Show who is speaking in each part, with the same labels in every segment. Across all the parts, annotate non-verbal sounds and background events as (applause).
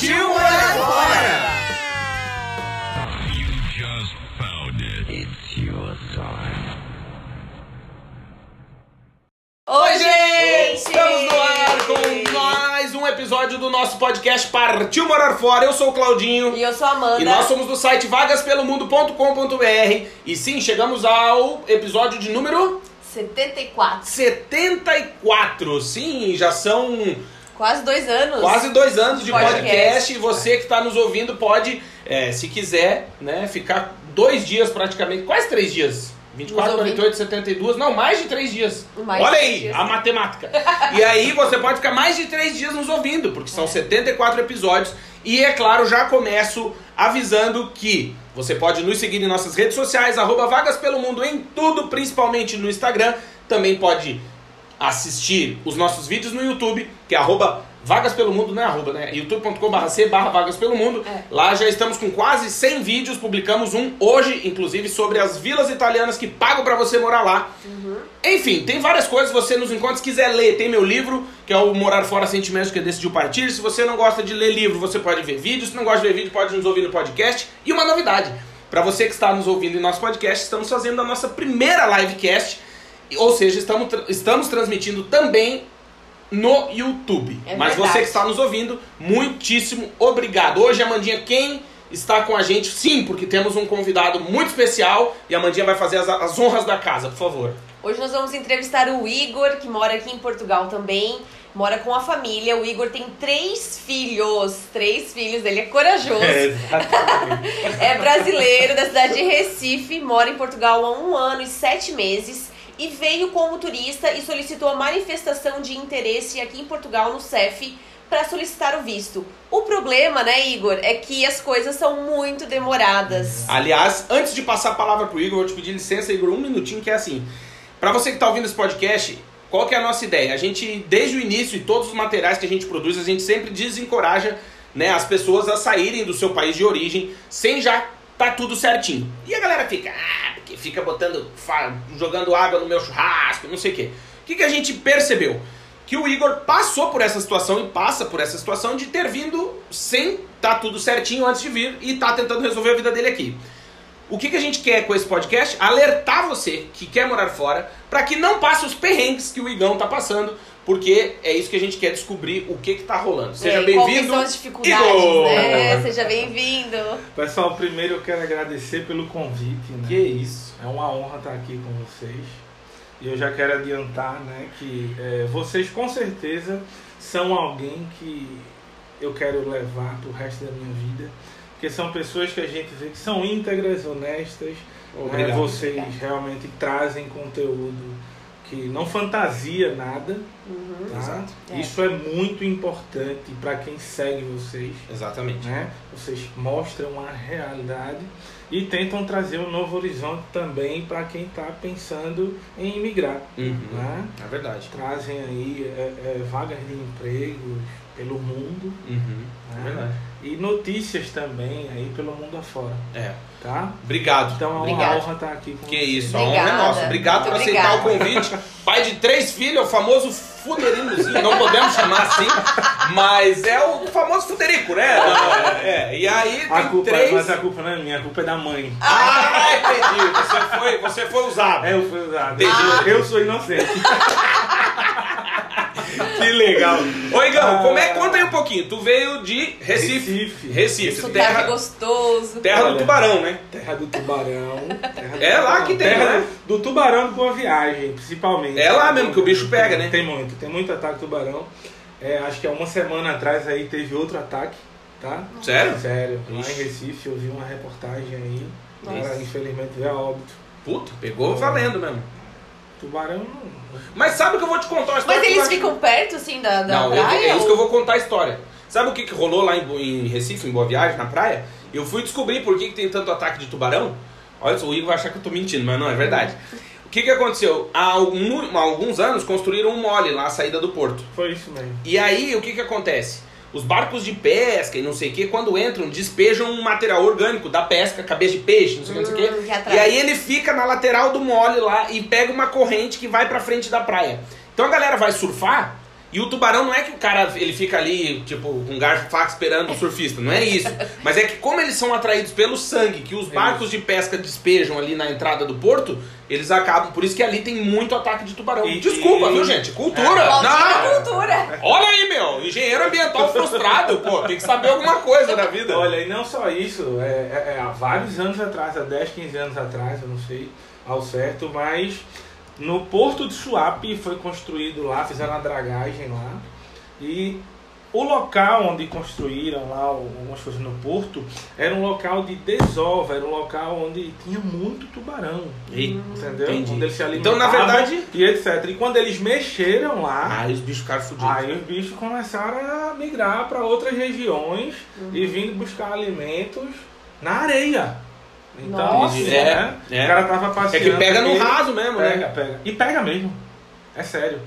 Speaker 1: Partiu morar fora!
Speaker 2: Oi, gente!
Speaker 1: Estamos no ar com mais um episódio do nosso podcast Partiu Morar Fora. Eu sou o Claudinho.
Speaker 2: E eu sou a Amanda.
Speaker 1: E nós somos do site vagaspelomundo.com.br. E sim, chegamos ao episódio de número
Speaker 2: 74.
Speaker 1: 74. Sim, já são
Speaker 2: Quase dois anos.
Speaker 1: quase dois anos de podcast.
Speaker 2: Podcast.
Speaker 1: E você que está nos ouvindo pode, é, se quiser, né, ficar dois dias praticamente, quase três dias. 24,
Speaker 2: Nos ouvindo.
Speaker 1: 48, 72, não, mais de três dias.
Speaker 2: Mais
Speaker 1: Olha aí,
Speaker 2: dias.
Speaker 1: a matemática. e aí você pode ficar mais de três dias nos ouvindo, porque
Speaker 2: É.
Speaker 1: são 74 episódios. E é claro, já começo avisando que você pode nos seguir em nossas redes sociais, arroba Vagas Pelo Mundo em tudo, principalmente no Instagram. Também pode assistir os nossos vídeos no YouTube, que é arroba Vagas Pelo Mundo, não é arroba, né? youtube.com.br c barra Vagas Pelo Mundo.
Speaker 2: É.
Speaker 1: Lá já estamos com quase 100 vídeos, publicamos um hoje, inclusive, sobre as vilas italianas que pagam pra você morar lá. Enfim, tem várias coisas, você nos encontra, se quiser ler, tem meu livro, que é o Morar Fora Sentimentos que decidiu partir. Se você não gosta de ler livro, você pode ver vídeo, se não gosta de ver vídeo, pode nos ouvir no podcast. E uma novidade, pra você que está nos ouvindo em nosso podcast, estamos fazendo a nossa primeira livecast, ou seja, estamos, estamos transmitindo também no YouTube.
Speaker 2: É
Speaker 1: Mas você que está nos ouvindo, muitíssimo obrigado. Hoje, Amandinha, quem está com a gente? Sim, porque temos um convidado muito especial e a Amandinha vai fazer as, as honras da casa, por favor.
Speaker 2: Hoje nós vamos entrevistar o Igor, que mora aqui em Portugal também. Mora com a família. O Igor tem três filhos. Três filhos, ele é corajoso. É (laughs) brasileiro da cidade de Recife, mora em Portugal há um ano e sete meses e veio como turista e solicitou a manifestação de interesse aqui em Portugal no CEF para solicitar o visto. O problema, né, Igor, é que as coisas são muito demoradas.
Speaker 1: Aliás, antes de passar a palavra pro Igor, vou te pedir licença, Igor, um minutinho, que é assim. Pra você que tá ouvindo esse podcast, qual que é a nossa ideia? A gente, desde o início e todos os materiais que a gente produz, a gente sempre desencoraja né, as pessoas a saírem do seu país de origem sem já tá tudo certinho. E a galera fica, ah, porque fica botando, jogando água no meu churrasco, não sei o quê. O que, que a gente percebeu? Que o Igor passou por essa situação e passa por essa situação de ter vindo sem tá tudo certinho antes de vir e tá tentando resolver a vida dele aqui. O que, que a gente quer com esse podcast? Alertar você que quer morar fora para que não passe os perrengues que o Igão tá passando, porque é isso que a gente quer descobrir o que que tá rolando. Seja
Speaker 2: É,
Speaker 1: bem-vindo.
Speaker 2: são as dificuldades,
Speaker 1: Igor!
Speaker 2: né? (laughs) Seja bem-vindo.
Speaker 3: Pessoal, primeiro eu quero agradecer pelo convite. Né?
Speaker 1: Que isso.
Speaker 3: É uma honra estar aqui com vocês. E eu já quero adiantar né, que é, vocês com certeza são alguém que eu quero levar pro resto da minha vida. Porque são pessoas que a gente vê que são íntegras, honestas. Né?
Speaker 1: Obrigado.
Speaker 3: Vocês
Speaker 2: Obrigada.
Speaker 3: realmente trazem conteúdo que não fantasia nada.
Speaker 2: Uhum.
Speaker 3: Tá?
Speaker 1: Exato.
Speaker 2: É.
Speaker 3: Isso é muito importante para quem segue vocês
Speaker 1: Exatamente.
Speaker 3: né? Vocês mostram a realidade e tentam trazer um novo horizonte também para quem está pensando em imigrar.
Speaker 1: Uhum.
Speaker 3: Né?
Speaker 1: É verdade.
Speaker 3: Trazem aí é, é, vagas de empregos pelo mundo
Speaker 1: Uhum. É
Speaker 3: né?
Speaker 1: verdade.
Speaker 3: e notícias também aí pelo mundo afora,
Speaker 1: É.
Speaker 3: tá?
Speaker 1: Obrigado.
Speaker 3: Então é uma
Speaker 2: Obrigada.
Speaker 3: honra estar aqui com
Speaker 1: Que
Speaker 3: vocês.
Speaker 1: isso, a honra é nossa. Obrigado por
Speaker 2: Muito
Speaker 1: aceitar o
Speaker 2: obrigada.
Speaker 1: convite. Pai de três filhos, o famoso Fuderinozinho, não podemos chamar assim, mas é o famoso Fuderico, né? É, e aí
Speaker 3: A
Speaker 1: tem
Speaker 3: culpa,
Speaker 1: três.
Speaker 3: mas a culpa não é minha, a culpa é da mãe.
Speaker 1: Ah, entendi. Você foi, você foi usado.
Speaker 3: É, eu fui usado.
Speaker 1: Entendi.
Speaker 3: Eu sou inocente.
Speaker 1: Que legal. Ô, Igão,
Speaker 3: Ah.
Speaker 1: como é? Conta aí um pouquinho. Tu veio de Recife.
Speaker 3: Recife.
Speaker 1: Recife,
Speaker 2: Sotaque
Speaker 1: terra,
Speaker 2: gostoso.
Speaker 1: terra do tubarão, né?
Speaker 3: Terra do tubarão. terra do
Speaker 1: É lá que tem,
Speaker 3: terra
Speaker 1: né?
Speaker 3: do tubarão de boa viagem, principalmente.
Speaker 1: É lá mesmo que o bicho pega, né?
Speaker 3: Tem muito, tem muito ataque de tubarão. É, acho que há uma semana atrás aí teve outro ataque, tá?
Speaker 1: Sério?
Speaker 3: Sério. Lá
Speaker 1: Ixi.
Speaker 3: em Recife eu vi uma reportagem aí. Cara infelizmente veio a óbito.
Speaker 1: Puta, pegou valendo mesmo.
Speaker 3: Tubarão não.
Speaker 1: Mas sabe que eu vou te contar uma história?
Speaker 2: Mas eles ficam perto, assim, da, da
Speaker 1: Não,
Speaker 2: praia?
Speaker 1: é isso
Speaker 2: ou-
Speaker 1: que eu vou contar a história. Sabe o que, que rolou lá em, em Recife, em Boa Viagem, na praia? Eu fui descobrir por que, que tem tanto ataque de tubarão. Olha só, o Igor vai achar que eu tô mentindo, mas não, é verdade. O que, que aconteceu? Há, algum- há alguns anos construíram um mole lá, a saída do porto.
Speaker 3: Foi isso mesmo.
Speaker 1: E aí, o que que acontece? Os barcos de pesca e não sei o que, quando entram, despejam um material orgânico da pesca, cabeça de peixe, não sei o que, não sei o
Speaker 2: Hum,
Speaker 1: que. E aí ele fica na lateral do mole lá e pega uma corrente que vai pra frente da praia. Então a galera vai surfar e o tubarão não é que o cara ele fica ali, tipo, com garfo e faca esperando o surfista, não é isso. Mas é que como eles são atraídos pelo sangue que os barcos de pesca despejam ali na entrada do porto, eles acabam. Por isso que ali tem muito ataque de tubarão.
Speaker 3: E-
Speaker 1: Desculpa,
Speaker 3: e-
Speaker 1: viu, gente? Cultura!
Speaker 2: Maldita
Speaker 1: Não!
Speaker 2: cultura.
Speaker 1: Olha aí, meu, engenheiro ambiental frustrado, pô, tem que saber alguma coisa da vida.
Speaker 3: Olha, e não só isso, é, é- é há vários anos atrás, há 10, 15 anos atrás, eu não sei ao certo, mas no Porto de Suape foi construído lá, fizeram a dragagem lá, e o local onde construíram lá algumas coisas no porto era um local de desova, era um local onde tinha muito tubarão.
Speaker 1: Ih,
Speaker 3: Entendeu?
Speaker 1: Entendi.
Speaker 3: Onde eles se
Speaker 1: Então, na
Speaker 3: alimentavam
Speaker 1: verdade-
Speaker 3: E etc. E quando eles mexeram lá,
Speaker 1: e os bichos ficaram fudidos.
Speaker 3: Aí os bichos começaram a migrar para outras regiões e vindo buscar alimentos na areia. Então,
Speaker 2: Nossa.
Speaker 1: É,
Speaker 3: né?
Speaker 1: é.
Speaker 3: o cara tava
Speaker 1: É
Speaker 3: passeando.
Speaker 1: que pega no raso mesmo,
Speaker 3: pega,
Speaker 1: né?
Speaker 3: pega. E pega mesmo. É sério.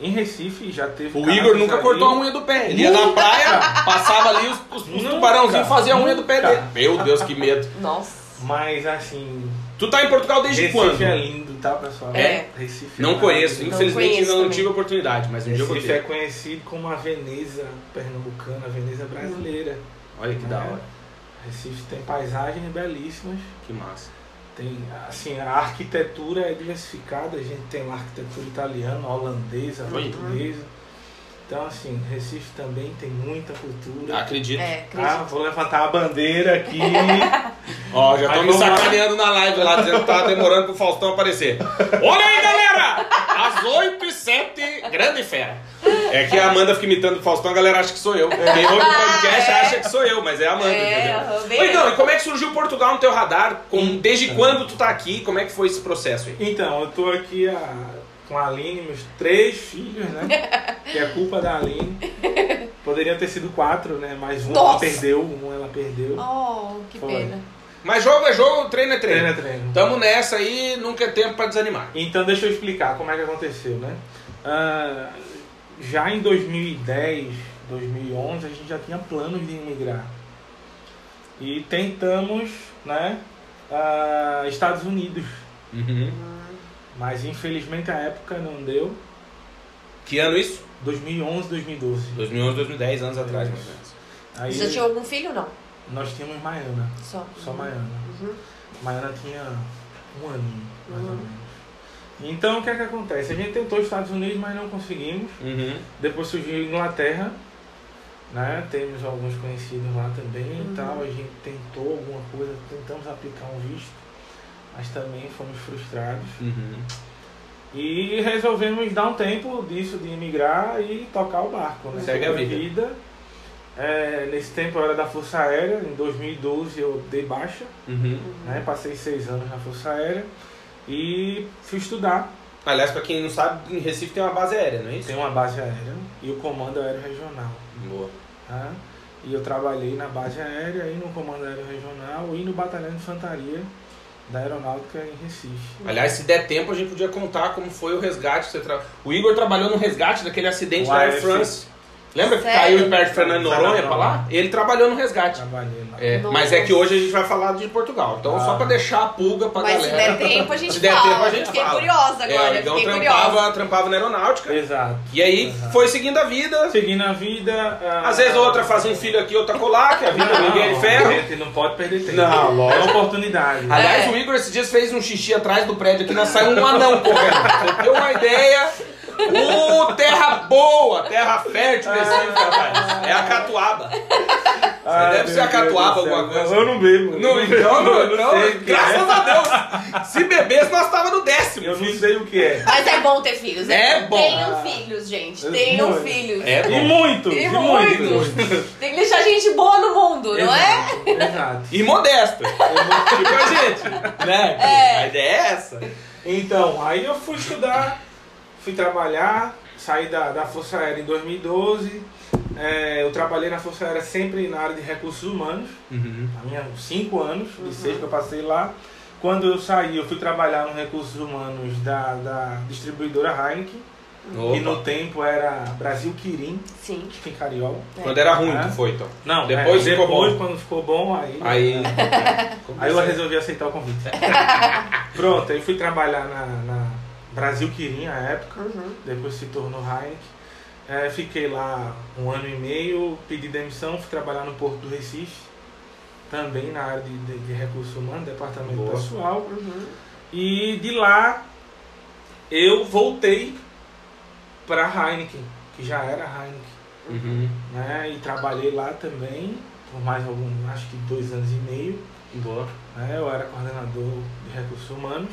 Speaker 3: Em Recife já teve.
Speaker 1: O Igor nunca
Speaker 3: ali-
Speaker 1: cortou a unha do pé. Ele ia na praia, passava ali, os, os, os
Speaker 3: Nunca.
Speaker 1: tubarãozinhos faziam a unha do pé dele. Meu Deus, que medo.
Speaker 2: Nossa.
Speaker 3: Mas assim.
Speaker 1: Tu tá em Portugal desde
Speaker 3: Recife
Speaker 1: quando?
Speaker 3: é lindo, tá, pessoal?
Speaker 2: É.
Speaker 3: Recife é
Speaker 1: Não conheço,
Speaker 3: maravilhoso.
Speaker 1: infelizmente
Speaker 2: conheço
Speaker 1: ainda não tive oportunidade, mas um dia eu vou
Speaker 3: Recife é
Speaker 1: ter.
Speaker 3: conhecido como a Veneza pernambucana, a Veneza brasileira.
Speaker 1: Olha que da hora.
Speaker 3: Recife tem paisagens belíssimas.
Speaker 1: Que massa.
Speaker 3: Tem, assim, a arquitetura é diversificada, a gente tem lá arquitetura italiana, holandesa, portuguesa. Então, assim, Recife também tem muita cultura.
Speaker 1: Acredito.
Speaker 2: É,
Speaker 3: Ah,
Speaker 2: acredito.
Speaker 3: vou levantar a bandeira aqui. (laughs)
Speaker 1: Ó, já estão me
Speaker 3: lá.
Speaker 1: sacaneando na live lá, dizendo que tava demorando pro Faustão aparecer. Olha aí, galera! Às 8 e 7, grande fera. É que a Amanda fica imitando o Faustão, a galera acha que sou eu. Quem ouve o podcast
Speaker 2: É.
Speaker 1: acha que sou eu, mas é a Amanda,
Speaker 2: É,
Speaker 1: entendeu? não, e como é que surgiu Portugal no teu radar? Com-
Speaker 3: Então.
Speaker 1: desde quando tu tá aqui? Como é que foi esse processo aí?
Speaker 3: então, eu tô aqui a- com a Aline, meus três filhos, né? (laughs) que é culpa da Aline. Poderiam ter sido quatro, né? Mas um ela perdeu, um ela perdeu.
Speaker 2: Oh, que
Speaker 3: Foi.
Speaker 2: pena.
Speaker 1: Mas jogo é jogo, treino é treino.
Speaker 3: Treino é treino.
Speaker 1: Tamo nessa aí, nunca é tempo pra desanimar.
Speaker 3: Então deixa eu explicar como é que aconteceu, né? Ah, já em 2010, 2011, a gente já tinha planos de imigrar. E tentamos, né, ah, Estados Unidos.
Speaker 1: Uhum.
Speaker 3: Mas infelizmente a época não deu.
Speaker 1: Que ano isso?
Speaker 3: 2011, 2012.
Speaker 1: 2011, 2010, anos atrás, mais ou menos.
Speaker 3: Aí
Speaker 2: Você tinha algum filho ou não?
Speaker 3: nós tínhamos Maiana,
Speaker 2: Só.
Speaker 3: só Maiana.
Speaker 2: Uhum.
Speaker 3: Maiana tinha um aninho, mais ou
Speaker 2: Uhum.
Speaker 3: menos. Então o que é que acontece? A gente tentou Estados Unidos, mas não conseguimos.
Speaker 1: Uhum.
Speaker 3: Depois surgiu Inglaterra, né? Temos alguns conhecidos lá também
Speaker 2: Uhum.
Speaker 3: e tal. A gente tentou alguma coisa, tentamos aplicar um visto, mas também fomos frustrados.
Speaker 1: Uhum.
Speaker 3: E resolvemos dar um tempo disso de emigrar e tocar o barco, né?
Speaker 1: Segue a
Speaker 3: Tocar
Speaker 1: vida.
Speaker 3: É, nesse tempo eu era da Força Aérea, em 2012 eu dei baixa,
Speaker 1: Uhum.
Speaker 3: né? Passei seis anos na Força Aérea e fui estudar.
Speaker 1: Aliás, pra quem não sabe, em Recife tem uma base aérea, não é isso?
Speaker 3: Tem uma base aérea e o Comando Aéreo Regional.
Speaker 1: Boa.
Speaker 3: tá? E eu trabalhei na base aérea e no Comando Aéreo Regional e no Batalhão de Infantaria da Aeronáutica em Recife.
Speaker 1: Aliás, se der tempo, a gente podia contar como foi o resgate. tra... O Igor trabalhou no resgate daquele acidente
Speaker 3: O
Speaker 1: da Air. France. Lembra que
Speaker 2: Sério?
Speaker 1: caiu perto de Fernando Noronha pra lá? Ele trabalhou no resgate.
Speaker 3: Trabalhei lá.
Speaker 1: É, mas é que hoje a gente vai falar de Portugal. Então,
Speaker 3: Ah.
Speaker 1: só pra deixar a pulga pra
Speaker 2: Mas se
Speaker 1: galera.
Speaker 2: der tempo, a gente
Speaker 1: Se der
Speaker 2: fala.
Speaker 1: tempo, a gente
Speaker 2: Fiquei
Speaker 1: fala.
Speaker 2: curiosa
Speaker 1: É,
Speaker 2: agora.
Speaker 1: Igão
Speaker 2: Fiquei curiosa.
Speaker 1: trampava, trampava na aeronáutica.
Speaker 3: Exato.
Speaker 1: E aí
Speaker 3: Exato.
Speaker 1: foi seguindo a vida.
Speaker 3: Seguindo a vida. ah,
Speaker 1: Às vezes outra faz um filho aqui, outra colar, que a vida
Speaker 3: não,
Speaker 1: ninguém é de ferro.
Speaker 3: Gente não pode perder tempo.
Speaker 1: Não, lógico.
Speaker 3: É oportunidade.
Speaker 1: Aliás,
Speaker 2: É.
Speaker 1: o Igor esses dias fez um xixi atrás do prédio aqui, nós saiu um anão correndo. Você tem uma ideia? O terra boa, terra fértil desse rapaz. É a catuaba.
Speaker 3: Ah,
Speaker 1: deve ser a catuaba, alguma coisa.
Speaker 3: Eu não bebo.
Speaker 1: Não,
Speaker 3: Eu
Speaker 1: então, não,
Speaker 3: eu
Speaker 1: então,
Speaker 3: sei o que
Speaker 1: graças
Speaker 3: é.
Speaker 1: a Deus. Se bebesse, nós tava no décimo.
Speaker 3: Eu não sei o que é.
Speaker 2: Mas é bom ter filhos.
Speaker 1: É bom.
Speaker 2: Tenham filhos, gente. Tenham
Speaker 3: Muito.
Speaker 2: filhos.
Speaker 1: É
Speaker 3: E
Speaker 1: bom.
Speaker 3: muito.
Speaker 2: E
Speaker 3: E
Speaker 2: muito.
Speaker 3: muito.
Speaker 2: Tem que deixar gente boa no mundo, não é?
Speaker 3: Exato.
Speaker 1: E modesta. Tipo a gente. Né?
Speaker 2: É.
Speaker 1: A ideia é essa.
Speaker 3: Então, aí eu fui estudar, fui trabalhar, saí da, da Força Aérea em 2012. É, eu trabalhei na Força Aérea sempre na área de recursos humanos.
Speaker 1: Uhum.
Speaker 3: A minha cinco anos, de seis que eu passei lá. Quando eu saí, eu fui trabalhar no recursos humanos da, da distribuidora Heineken.
Speaker 1: Opa.
Speaker 3: E no tempo era Brasil Quirim,
Speaker 2: Sim.
Speaker 3: que fica em Cariol.
Speaker 1: Quando era ruim,
Speaker 3: É.
Speaker 1: tu foi então.
Speaker 3: Não,
Speaker 1: Depois
Speaker 3: é,
Speaker 1: ficou
Speaker 3: depois
Speaker 1: bom.
Speaker 3: quando ficou bom, aí,
Speaker 1: Aí. (laughs)
Speaker 3: aí eu resolvi aceitar o convite. (laughs) Pronto, aí fui trabalhar na, na Brasil Quirim à época,
Speaker 2: Uhum.
Speaker 3: depois se tornou Heineken. É, fiquei lá um ano e meio, pedi demissão, fui trabalhar no Porto do Recife, também na área de, de, de recursos humanos, departamento
Speaker 1: Boa.
Speaker 3: pessoal.
Speaker 2: Uhum.
Speaker 3: E de lá eu voltei para Heineken, que já era Heineken,
Speaker 1: Uhum.
Speaker 3: né? E trabalhei lá também por mais algum, acho que dois anos e meio.
Speaker 1: Boa.
Speaker 3: né? Eu era coordenador de recursos humanos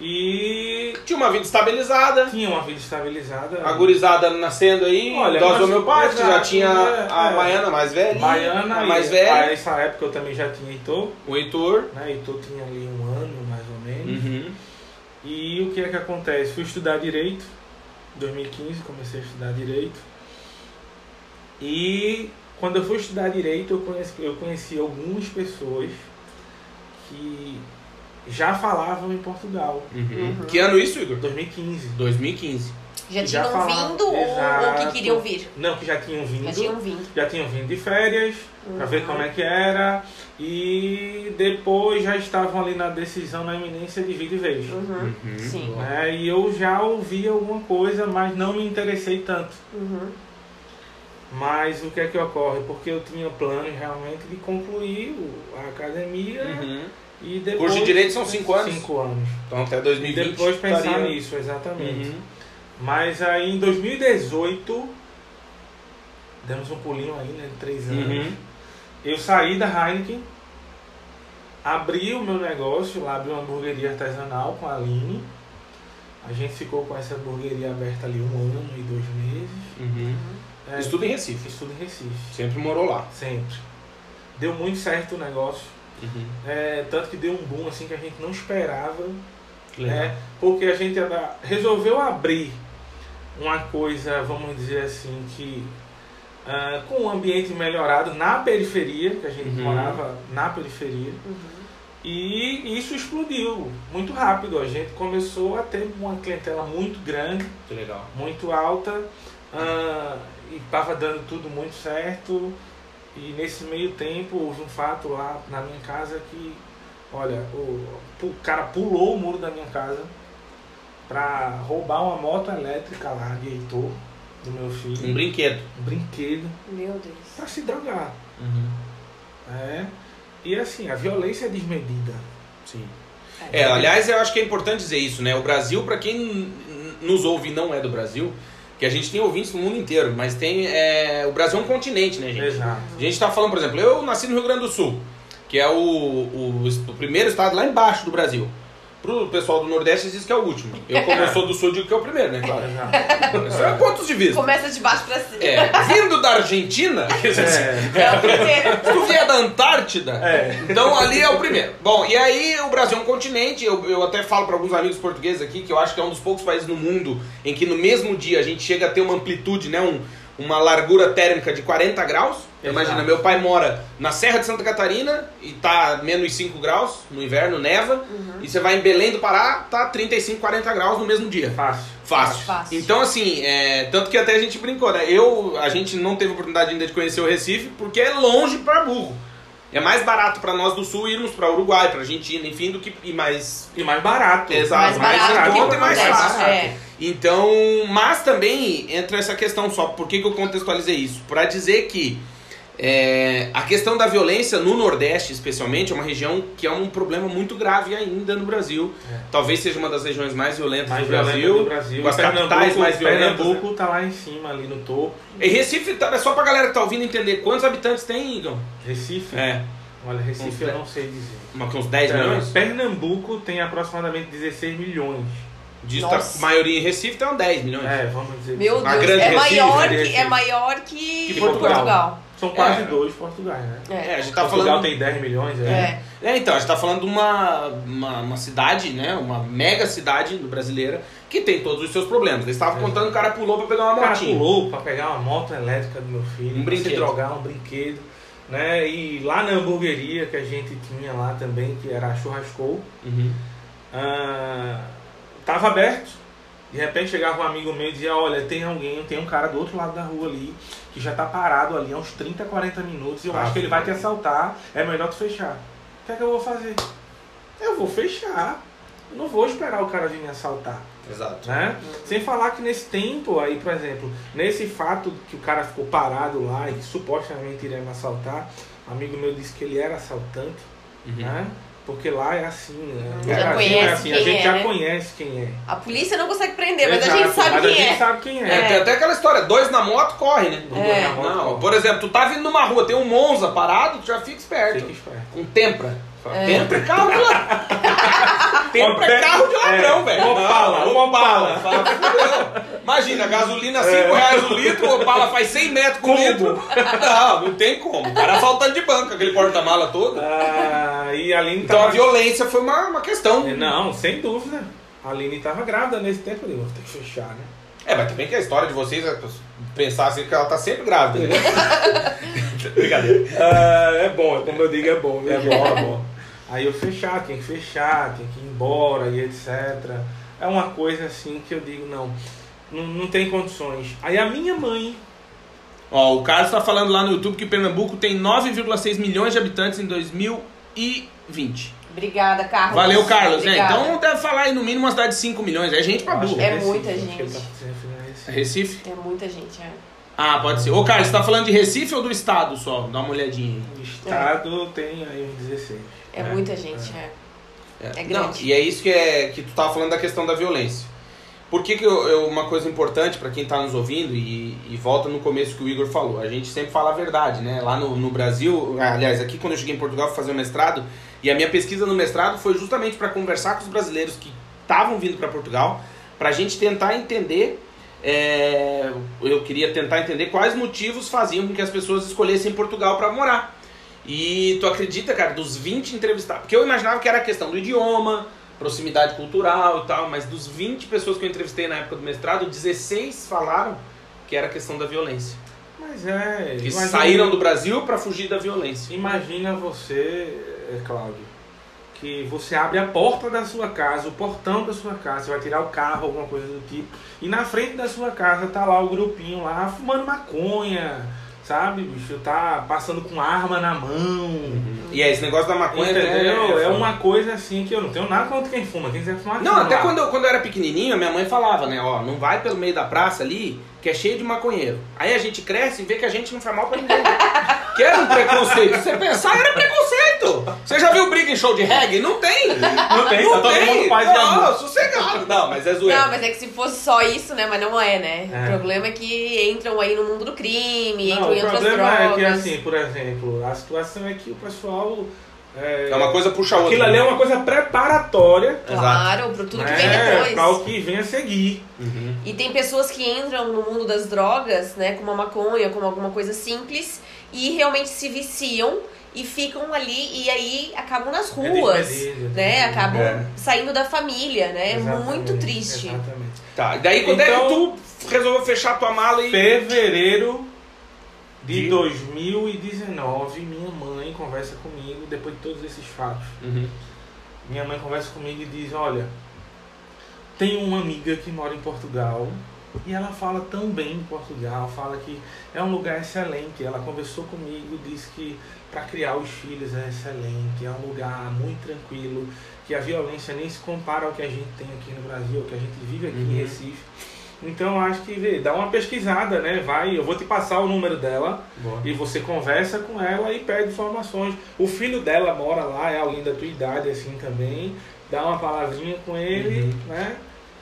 Speaker 3: e
Speaker 1: Tinha uma vida estabilizada.
Speaker 3: tinha uma vida estabilizada.
Speaker 1: A gurizada nascendo aí,
Speaker 3: Olha, nós-
Speaker 1: homeopática, já
Speaker 3: exato,
Speaker 1: tinha
Speaker 3: é,
Speaker 1: a
Speaker 3: é.
Speaker 1: Baiana mais velha,
Speaker 3: Baiana,
Speaker 1: a mais
Speaker 3: e
Speaker 1: velha,
Speaker 3: a essa época eu também já tinha Heitor,
Speaker 1: o Heitor.
Speaker 3: né? Heitor tinha ali um ano mais ou menos.
Speaker 1: Uhum.
Speaker 3: E o que é que acontece? Fui estudar direito, em 2015 comecei a estudar direito. E quando eu fui estudar direito, eu conheci, eu conheci algumas pessoas que já falavam em Portugal.
Speaker 1: Uhum.
Speaker 2: Uhum.
Speaker 1: Que ano isso, Igor?
Speaker 3: 2015.
Speaker 1: 2015.
Speaker 2: Já
Speaker 3: Já
Speaker 2: tinham
Speaker 3: falaram-
Speaker 2: vindo ou, ou que queriam vir?
Speaker 3: Não, que já tinham vindo.
Speaker 2: Já tinham vindo.
Speaker 3: já tinham vindo de férias para ver
Speaker 2: Uhum.
Speaker 3: como é que era e depois já estavam ali na decisão, na iminência de vir de vez.
Speaker 2: Uhum.
Speaker 1: Uhum.
Speaker 2: Sim.
Speaker 3: Né? E eu já ouvi alguma coisa, mas não me interessei tanto.
Speaker 2: Uhum.
Speaker 3: Mas o que é que ocorre? Porque eu tinha planos realmente de concluir a academia
Speaker 1: Uhum.
Speaker 3: E depois.
Speaker 1: Curso de Direito são cinco anos?
Speaker 3: Cinco anos.
Speaker 1: Então até
Speaker 3: E
Speaker 1: 2020.
Speaker 3: depois pensar
Speaker 1: estaria-
Speaker 3: nisso, exatamente.
Speaker 1: Uhum.
Speaker 3: Mas aí em 2018, demos um pulinho aí, né? De três anos.
Speaker 1: Uhum.
Speaker 3: Eu saí da Heineken, abri o meu negócio, lá abri uma hamburgueria artesanal com a Aline. A gente ficou com essa hamburgueria aberta ali um ano e dois meses.
Speaker 1: Uhum.
Speaker 3: É,
Speaker 1: Estudo em Recife.
Speaker 3: Estudo em Recife,
Speaker 1: Sempre morou lá.
Speaker 3: sempre. Deu muito certo o negócio.
Speaker 1: Uhum.
Speaker 3: É, tanto que deu um boom assim que a gente não esperava. Né? Porque a gente resolveu abrir uma coisa, vamos dizer assim, que ah, com um ambiente melhorado na periferia, que a gente
Speaker 1: Uhum.
Speaker 3: morava na periferia.
Speaker 2: Uhum.
Speaker 3: E isso explodiu muito rápido. A gente começou a ter uma clientela muito grande,
Speaker 1: Que legal.
Speaker 3: muito alta, ah, e estava dando tudo muito certo. E nesse meio tempo houve um fato lá na minha casa que, olha, o, o cara pulou o muro da minha casa para roubar uma moto elétrica lá de Heitor, do meu
Speaker 1: Um
Speaker 3: filho,
Speaker 1: brinquedo.
Speaker 3: um brinquedo,
Speaker 2: Meu Deus.
Speaker 3: para se drogar.
Speaker 1: Uhum.
Speaker 3: É. E assim, a violência é desmedida.
Speaker 1: Sim. É, aliás, eu acho que é importante dizer isso, né? O Brasil, para quem nos ouve e não é do Brasil, que a gente tem ouvintes no mundo inteiro, mas tem. é, o Brasil é um continente, né, gente?
Speaker 3: Exato.
Speaker 1: A gente tá falando, por exemplo, eu nasci no Rio Grande do Sul, que é o, o, o primeiro estado lá embaixo do Brasil. Pro pessoal do Nordeste diz que é o último. Eu, como eu sou do Sul, digo que é o primeiro, né? Claro. Isso é pontos de vista.
Speaker 2: Começa de baixo pra cima.
Speaker 1: É, vindo da Argentina,
Speaker 3: É.
Speaker 2: É o primeiro.
Speaker 1: se tu vier da Antártida,
Speaker 3: É.
Speaker 1: então ali é o primeiro. Bom, e aí o Brasil é um continente, eu, eu até falo para alguns amigos portugueses aqui que eu acho que é um dos poucos países no mundo em que no mesmo dia a gente chega a ter uma amplitude, né, um, uma largura térmica de 40 graus.
Speaker 3: Exato.
Speaker 1: Imagina, meu pai mora na Serra de Santa Catarina e tá menos 5 graus no inverno, neva, e você vai em Belém do Pará, tá 35, 40 graus no mesmo dia.
Speaker 3: Fácil.
Speaker 1: Fácil.
Speaker 2: Fácil.
Speaker 1: Então, assim, é, tanto que até a gente brincou, né? Eu, a gente não teve oportunidade ainda de conhecer o Recife porque é longe pra burro. É mais barato pra nós do Sul irmos pra Uruguai, pra Argentina, enfim, do que e mais
Speaker 3: E mais barato.
Speaker 1: Exato,
Speaker 2: Mais barato
Speaker 1: em
Speaker 2: que
Speaker 1: conta
Speaker 2: o
Speaker 1: e mais fácil.
Speaker 2: é.
Speaker 1: Então, mas também entra essa questão só, por que, que eu contextualizei isso? Pra dizer que é, a questão da violência no Nordeste, especialmente, é uma região que é um problema muito grave ainda no Brasil.
Speaker 3: É.
Speaker 1: Talvez seja uma das regiões mais violentas
Speaker 3: Mais
Speaker 1: do
Speaker 3: violenta
Speaker 1: Brasil,
Speaker 3: do Brasil.
Speaker 1: com as
Speaker 3: Pernambuco-
Speaker 1: capitais mais violentas.
Speaker 3: Pernambuco tá lá em cima, ali no topo.
Speaker 1: E Recife, tá, é só pra galera que tá ouvindo entender quantos habitantes tem, Igor?
Speaker 3: Recife?
Speaker 1: É,
Speaker 3: Olha, Recife
Speaker 1: Uns
Speaker 3: eu não sei dizer.
Speaker 1: uma- uns 10 milhões?
Speaker 3: Pernambuco tem aproximadamente 16 milhões.
Speaker 1: Diz a maioria em Recife tem 10 milhões.
Speaker 3: É, vamos dizer.
Speaker 2: Meu
Speaker 1: A
Speaker 2: Deus,
Speaker 1: grande
Speaker 2: é
Speaker 1: Recife,
Speaker 2: maior, que, é
Speaker 3: Recife.
Speaker 2: maior que,
Speaker 3: Que
Speaker 2: Portugal.
Speaker 3: Portugal. São quase
Speaker 1: É.
Speaker 3: dois Portugais, né?
Speaker 2: É.
Speaker 1: É, a gente tá
Speaker 3: Portugal
Speaker 1: falando.
Speaker 3: tem 10 milhões, é.
Speaker 2: É.
Speaker 1: É, então, a gente tá falando de uma, uma, uma cidade, né? Uma mega cidade brasileira que tem todos os seus problemas. Eles estavam
Speaker 3: É.
Speaker 1: contando que o cara pulou pra pegar uma
Speaker 3: O cara
Speaker 1: motinha.
Speaker 3: pulou pra pegar uma moto elétrica do meu filho,
Speaker 1: Um
Speaker 3: pra se
Speaker 1: brinquedo.
Speaker 3: drogar um brinquedo, né? E lá na hamburgueria que a gente tinha lá também, que era a Churrascou,
Speaker 1: Uhum.
Speaker 3: ah, tava aberto. De repente chegava um amigo meu e dizia, olha, tem alguém, tem um cara do outro lado da rua ali, que já tá parado ali há uns 30, 40 minutos, e eu
Speaker 1: Ah,
Speaker 3: acho que ele vai te assaltar, é melhor tu fechar. O que é que eu vou fazer? Eu vou fechar. Eu não vou esperar o cara vir me assaltar.
Speaker 1: Exato.
Speaker 3: Né? Sem falar que nesse tempo aí, por exemplo, nesse fato que o cara ficou parado lá e que supostamente iria me assaltar, um amigo meu disse que ele era assaltante,
Speaker 1: Uhum.
Speaker 3: né? Porque lá é assim, né? No
Speaker 2: Já
Speaker 3: Brasil
Speaker 2: conhece
Speaker 3: é assim, a
Speaker 2: quem
Speaker 3: gente
Speaker 2: é,
Speaker 3: já
Speaker 2: né?
Speaker 3: conhece quem é.
Speaker 2: A polícia não consegue prender, mas a
Speaker 3: Exato,
Speaker 2: gente sabe
Speaker 3: mas
Speaker 2: quem
Speaker 3: a gente
Speaker 2: é.
Speaker 3: sabe quem é.
Speaker 1: É, tem até aquela história, dois na moto, corre, né?
Speaker 3: Dois
Speaker 2: É.
Speaker 3: na moto,
Speaker 1: Não,
Speaker 3: corre.
Speaker 1: por exemplo, tu tá vindo numa rua, tem um Monza parado, tu já fica esperto.
Speaker 3: Fica esperto.
Speaker 1: Um Tempra.
Speaker 2: É.
Speaker 1: Tempra é carro de ladrão. É
Speaker 3: Opé-
Speaker 1: carro de ladrão,
Speaker 3: é,
Speaker 1: velho.
Speaker 3: Opala,
Speaker 1: Não,
Speaker 3: Opala.
Speaker 1: Fudeu. Imagina, gasolina 5 reais o litro, o Opala faz 100 metros com
Speaker 3: Como?
Speaker 1: litro. Não, não tem como. O cara assaltando de banco, aquele porta-mala todo.
Speaker 3: Ah, e a Aline
Speaker 1: Então a
Speaker 3: tava...
Speaker 1: violência foi uma, uma questão.
Speaker 3: Não, sem dúvida. A Aline tava grávida nesse tempo, digo, vou ter que fechar, né?
Speaker 1: É, mas também que a história de vocês é pensar assim que ela tá sempre grávida. Né? (laughs) Brincadeira.
Speaker 3: Ah, é bom, como eu digo, é bom. né?
Speaker 1: É bom, é bom.
Speaker 3: Aí eu fechar, tem que fechar, tem que ir embora e etc. É uma coisa assim que eu digo, não, não, não tem condições. Aí a minha mãe,
Speaker 1: Ó, o Carlos tá falando lá no YouTube que Pernambuco tem 9,6 milhões de habitantes em 2020.
Speaker 2: Obrigada, Carlos.
Speaker 1: Valeu, Carlos. né?
Speaker 2: Obrigada.
Speaker 1: Então deve falar aí no mínimo uma cidade de 5 milhões. É gente pra burro.
Speaker 3: que
Speaker 2: É
Speaker 3: Recife,
Speaker 2: muita
Speaker 3: que
Speaker 2: gente.
Speaker 3: tá Recife.
Speaker 1: Recife?
Speaker 2: É muita gente, é.
Speaker 1: Ah, pode ser. Ô, Carlos, você tá falando de Recife ou do estado só? Dá uma olhadinha aí.
Speaker 3: O estado tem aí uns 16.
Speaker 2: É
Speaker 3: né?
Speaker 2: muita gente, é. É grande.
Speaker 1: Não, e é isso que, é, que tu tava falando da questão da violência. Por que, que eu, eu- uma coisa importante pra quem tá nos ouvindo, e, e volta no começo que o Igor falou, a gente sempre fala a verdade, né? Lá no, no Brasil, aliás, aqui quando eu cheguei em Portugal fazer o mestrado, e a minha pesquisa no mestrado foi justamente para conversar com os brasileiros que estavam vindo para Portugal, pra gente tentar entender, é, eu queria tentar entender quais motivos faziam com que as pessoas escolhessem Portugal para morar. E tu acredita, cara, dos 20 entrevistados, porque eu imaginava que era a questão do idioma, proximidade cultural e tal, mas dos 20 pessoas que eu entrevistei na época do mestrado, 16 falaram que era a questão da violência.
Speaker 3: Mas é.
Speaker 1: Que
Speaker 3: imagina-
Speaker 1: saíram do Brasil para fugir da violência.
Speaker 3: Imagina você, é, Cláudio, que você abre a porta da sua casa, o portão da sua casa, você vai tirar o carro, alguma coisa do tipo, e na frente da sua casa tá lá o grupinho lá fumando maconha, sabe, bicho? Tá passando com arma na mão.
Speaker 1: E é esse negócio da maconha
Speaker 3: Entendeu?
Speaker 1: né?
Speaker 3: É uma coisa assim que eu não tenho nada contra quem fuma. Quem quiser fumar,
Speaker 1: Não,
Speaker 3: fuma
Speaker 1: até
Speaker 3: lá.
Speaker 1: quando eu, quando eu era pequenininho, a minha mãe falava, né? Ó, não vai pelo meio da praça ali, que é cheio de maconheiro. Aí a gente cresce e vê que a gente não faz mal pra ninguém. (laughs) que era um preconceito. Se você pensar, era preconceito. Você já viu briga em show de reggae? Não tem.
Speaker 3: Não tem,
Speaker 1: Não
Speaker 3: tá todo
Speaker 1: tem.
Speaker 3: mundo paz
Speaker 1: não,
Speaker 3: amor.
Speaker 1: sossegado. Não, mas é zoeira.
Speaker 2: Não, mas é que se fosse só isso, né? Mas não é, né?
Speaker 3: É.
Speaker 2: O problema é que entram aí no mundo do crime,
Speaker 3: Não,
Speaker 2: entram em
Speaker 3: o
Speaker 2: outras
Speaker 3: problema
Speaker 2: drogas.
Speaker 3: é que, assim, por exemplo, a situação é que o pessoal. É,
Speaker 1: É uma coisa puxa a outra.
Speaker 3: Aquilo ali é uma coisa preparatória
Speaker 2: Claro, pro tudo que vem
Speaker 3: né,
Speaker 2: depois.
Speaker 3: para o que vem a seguir.
Speaker 1: Uhum.
Speaker 2: E tem pessoas que entram no mundo das drogas, né, como a maconha, como alguma coisa simples, e realmente se viciam e ficam ali e aí acabam nas
Speaker 3: É
Speaker 2: ruas,
Speaker 3: desmedido,
Speaker 2: né? Acabam
Speaker 1: É.
Speaker 2: saindo da família, né? É
Speaker 3: Exatamente,
Speaker 2: muito triste.
Speaker 3: Exatamente.
Speaker 1: Tá, e daí quando é
Speaker 3: Então-
Speaker 1: que tu resolveu fechar tua mala e.
Speaker 3: Fevereiro de
Speaker 1: De-
Speaker 3: 2019, minha mãe conversa comigo, depois de todos esses fatos.
Speaker 1: Uhum.
Speaker 3: Minha mãe conversa comigo e diz: Olha, tem uma amiga que mora em Portugal e ela fala tão bem em Portugal, fala que é um lugar excelente. Ela conversou comigo, disse que para criar os filhos é excelente, é um lugar muito tranquilo, que a violência nem se compara ao que a gente tem aqui no Brasil, ao que a gente vive aqui
Speaker 1: Uhum.
Speaker 3: em Recife. Então acho que vê, dá uma pesquisada, né? Vai, eu vou te passar o número dela
Speaker 1: Boa.
Speaker 3: e você conversa com ela e pede informações. O filho dela mora lá, é alguém da tua idade assim também. Dá uma palavrinha com ele,
Speaker 1: Uhum.
Speaker 3: né?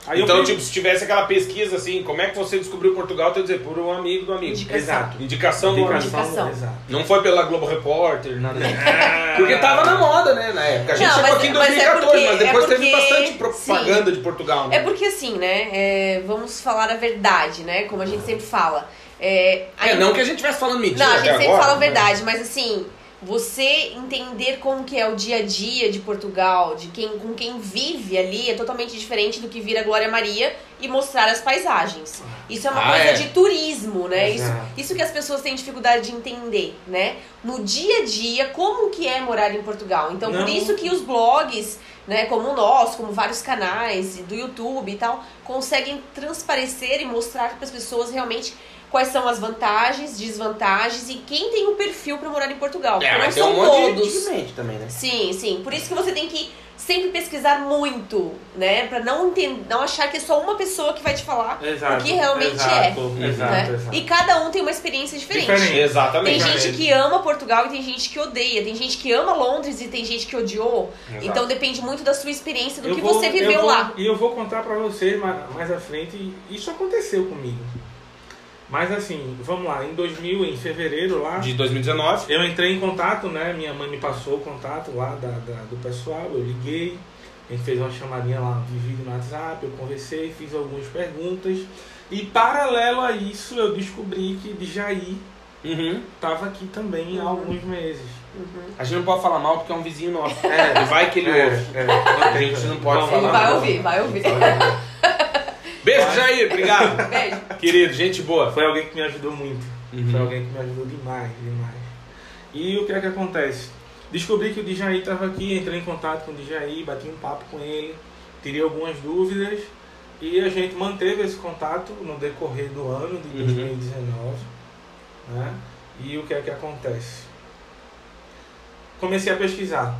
Speaker 3: Aí
Speaker 1: então,
Speaker 3: eu
Speaker 1: tipo, se tivesse aquela pesquisa assim, como é que você descobriu Portugal, tu ia dizer, por um amigo do amigo.
Speaker 2: Indicação.
Speaker 3: Exato.
Speaker 1: Indicação do amigo.
Speaker 2: Indicação.
Speaker 3: Exato.
Speaker 1: Não foi pela Globo Repórter, nada.
Speaker 3: Ah.
Speaker 1: Porque tava na moda, né, na época. A gente
Speaker 2: Não,
Speaker 1: chegou
Speaker 2: mas-
Speaker 1: aqui em
Speaker 2: mas é
Speaker 1: 2014,
Speaker 2: porque-
Speaker 1: mas depois
Speaker 2: é
Speaker 1: teve
Speaker 2: porque-
Speaker 1: bastante propaganda de Portugal, né?
Speaker 2: É porque assim, né? é, vamos falar a verdade, né? Como a gente sempre fala. É,
Speaker 1: É, não que a gente estivesse falando mentira
Speaker 2: Não, a gente sempre
Speaker 1: agora,
Speaker 2: fala a
Speaker 1: mas-
Speaker 2: verdade, mas assim, você entender como que é o dia a dia de Portugal, de quem com quem vive ali, é totalmente diferente do que vir a Glória Maria e mostrar as paisagens. Isso é uma
Speaker 1: Ah,
Speaker 2: coisa
Speaker 1: é.
Speaker 2: de turismo, né? Isso, isso que as pessoas têm dificuldade de entender, né? No dia a dia, como que é morar em Portugal. Então, por
Speaker 3: Não.
Speaker 2: isso que os blogs, né, como o nosso, como vários canais do YouTube e tal, conseguem transparecer e mostrar para as pessoas realmente quais são as vantagens, desvantagens e quem tem o perfil para morar em Portugal.
Speaker 1: É,
Speaker 2: não
Speaker 1: mas tem
Speaker 2: são
Speaker 1: um
Speaker 2: todos.
Speaker 1: também, né?
Speaker 2: Sim, sim. Por isso que você tem que sempre pesquisar muito, né? Pra não, entender, não achar que é só uma pessoa que vai te falar
Speaker 3: Exato.
Speaker 2: o que realmente
Speaker 3: exato,
Speaker 2: é.
Speaker 3: Exato,
Speaker 2: né?
Speaker 3: exato.
Speaker 2: E cada um tem uma experiência diferente.
Speaker 3: Diferente.
Speaker 2: Tem
Speaker 1: Exatamente.
Speaker 3: Diferente.
Speaker 2: gente que ama Portugal e tem gente que odeia. Tem gente que ama Londres e tem gente que odiou.
Speaker 1: Exato.
Speaker 2: Então depende muito da sua experiência, do
Speaker 3: Eu
Speaker 2: que
Speaker 3: vou-
Speaker 2: você
Speaker 3: eu
Speaker 2: viveu
Speaker 3: vou-
Speaker 2: lá.
Speaker 3: E eu vou contar pra vocês mais, mais à frente. Isso aconteceu comigo. Mas assim, vamos lá. Em 2000, em fevereiro lá,
Speaker 1: De 2019.
Speaker 3: eu entrei em contato, né? Minha mãe me passou o contato lá da, da- do pessoal. Eu liguei. A gente fez uma chamadinha lá de vídeo no WhatsApp. Eu conversei, fiz algumas perguntas. E paralelo a isso, eu descobri que Djaí
Speaker 1: Uhum.
Speaker 3: estava aqui também há
Speaker 2: Uhum.
Speaker 3: alguns meses.
Speaker 1: A gente não pode falar mal porque é um vizinho nosso.
Speaker 3: É,
Speaker 1: Vai que ele ouve.
Speaker 3: é,
Speaker 1: A gente não pode falar
Speaker 2: Ele
Speaker 3: lá,
Speaker 2: vai ouvir, vai ouvir.
Speaker 1: Beijo, Jair. Obrigado. (laughs)
Speaker 2: Beijo.
Speaker 1: Querido, gente boa.
Speaker 3: Foi alguém que me ajudou muito.
Speaker 1: Uhum.
Speaker 3: Foi alguém que me ajudou demais, demais. E o que é que acontece? Descobri que o Djaí estava aqui, entrei em contato com o Djaí, bati um papo com ele, tirei algumas dúvidas e a gente manteve esse contato no decorrer do ano de
Speaker 1: Uhum.
Speaker 3: 2019. Né? E o que é que acontece? Comecei a pesquisar.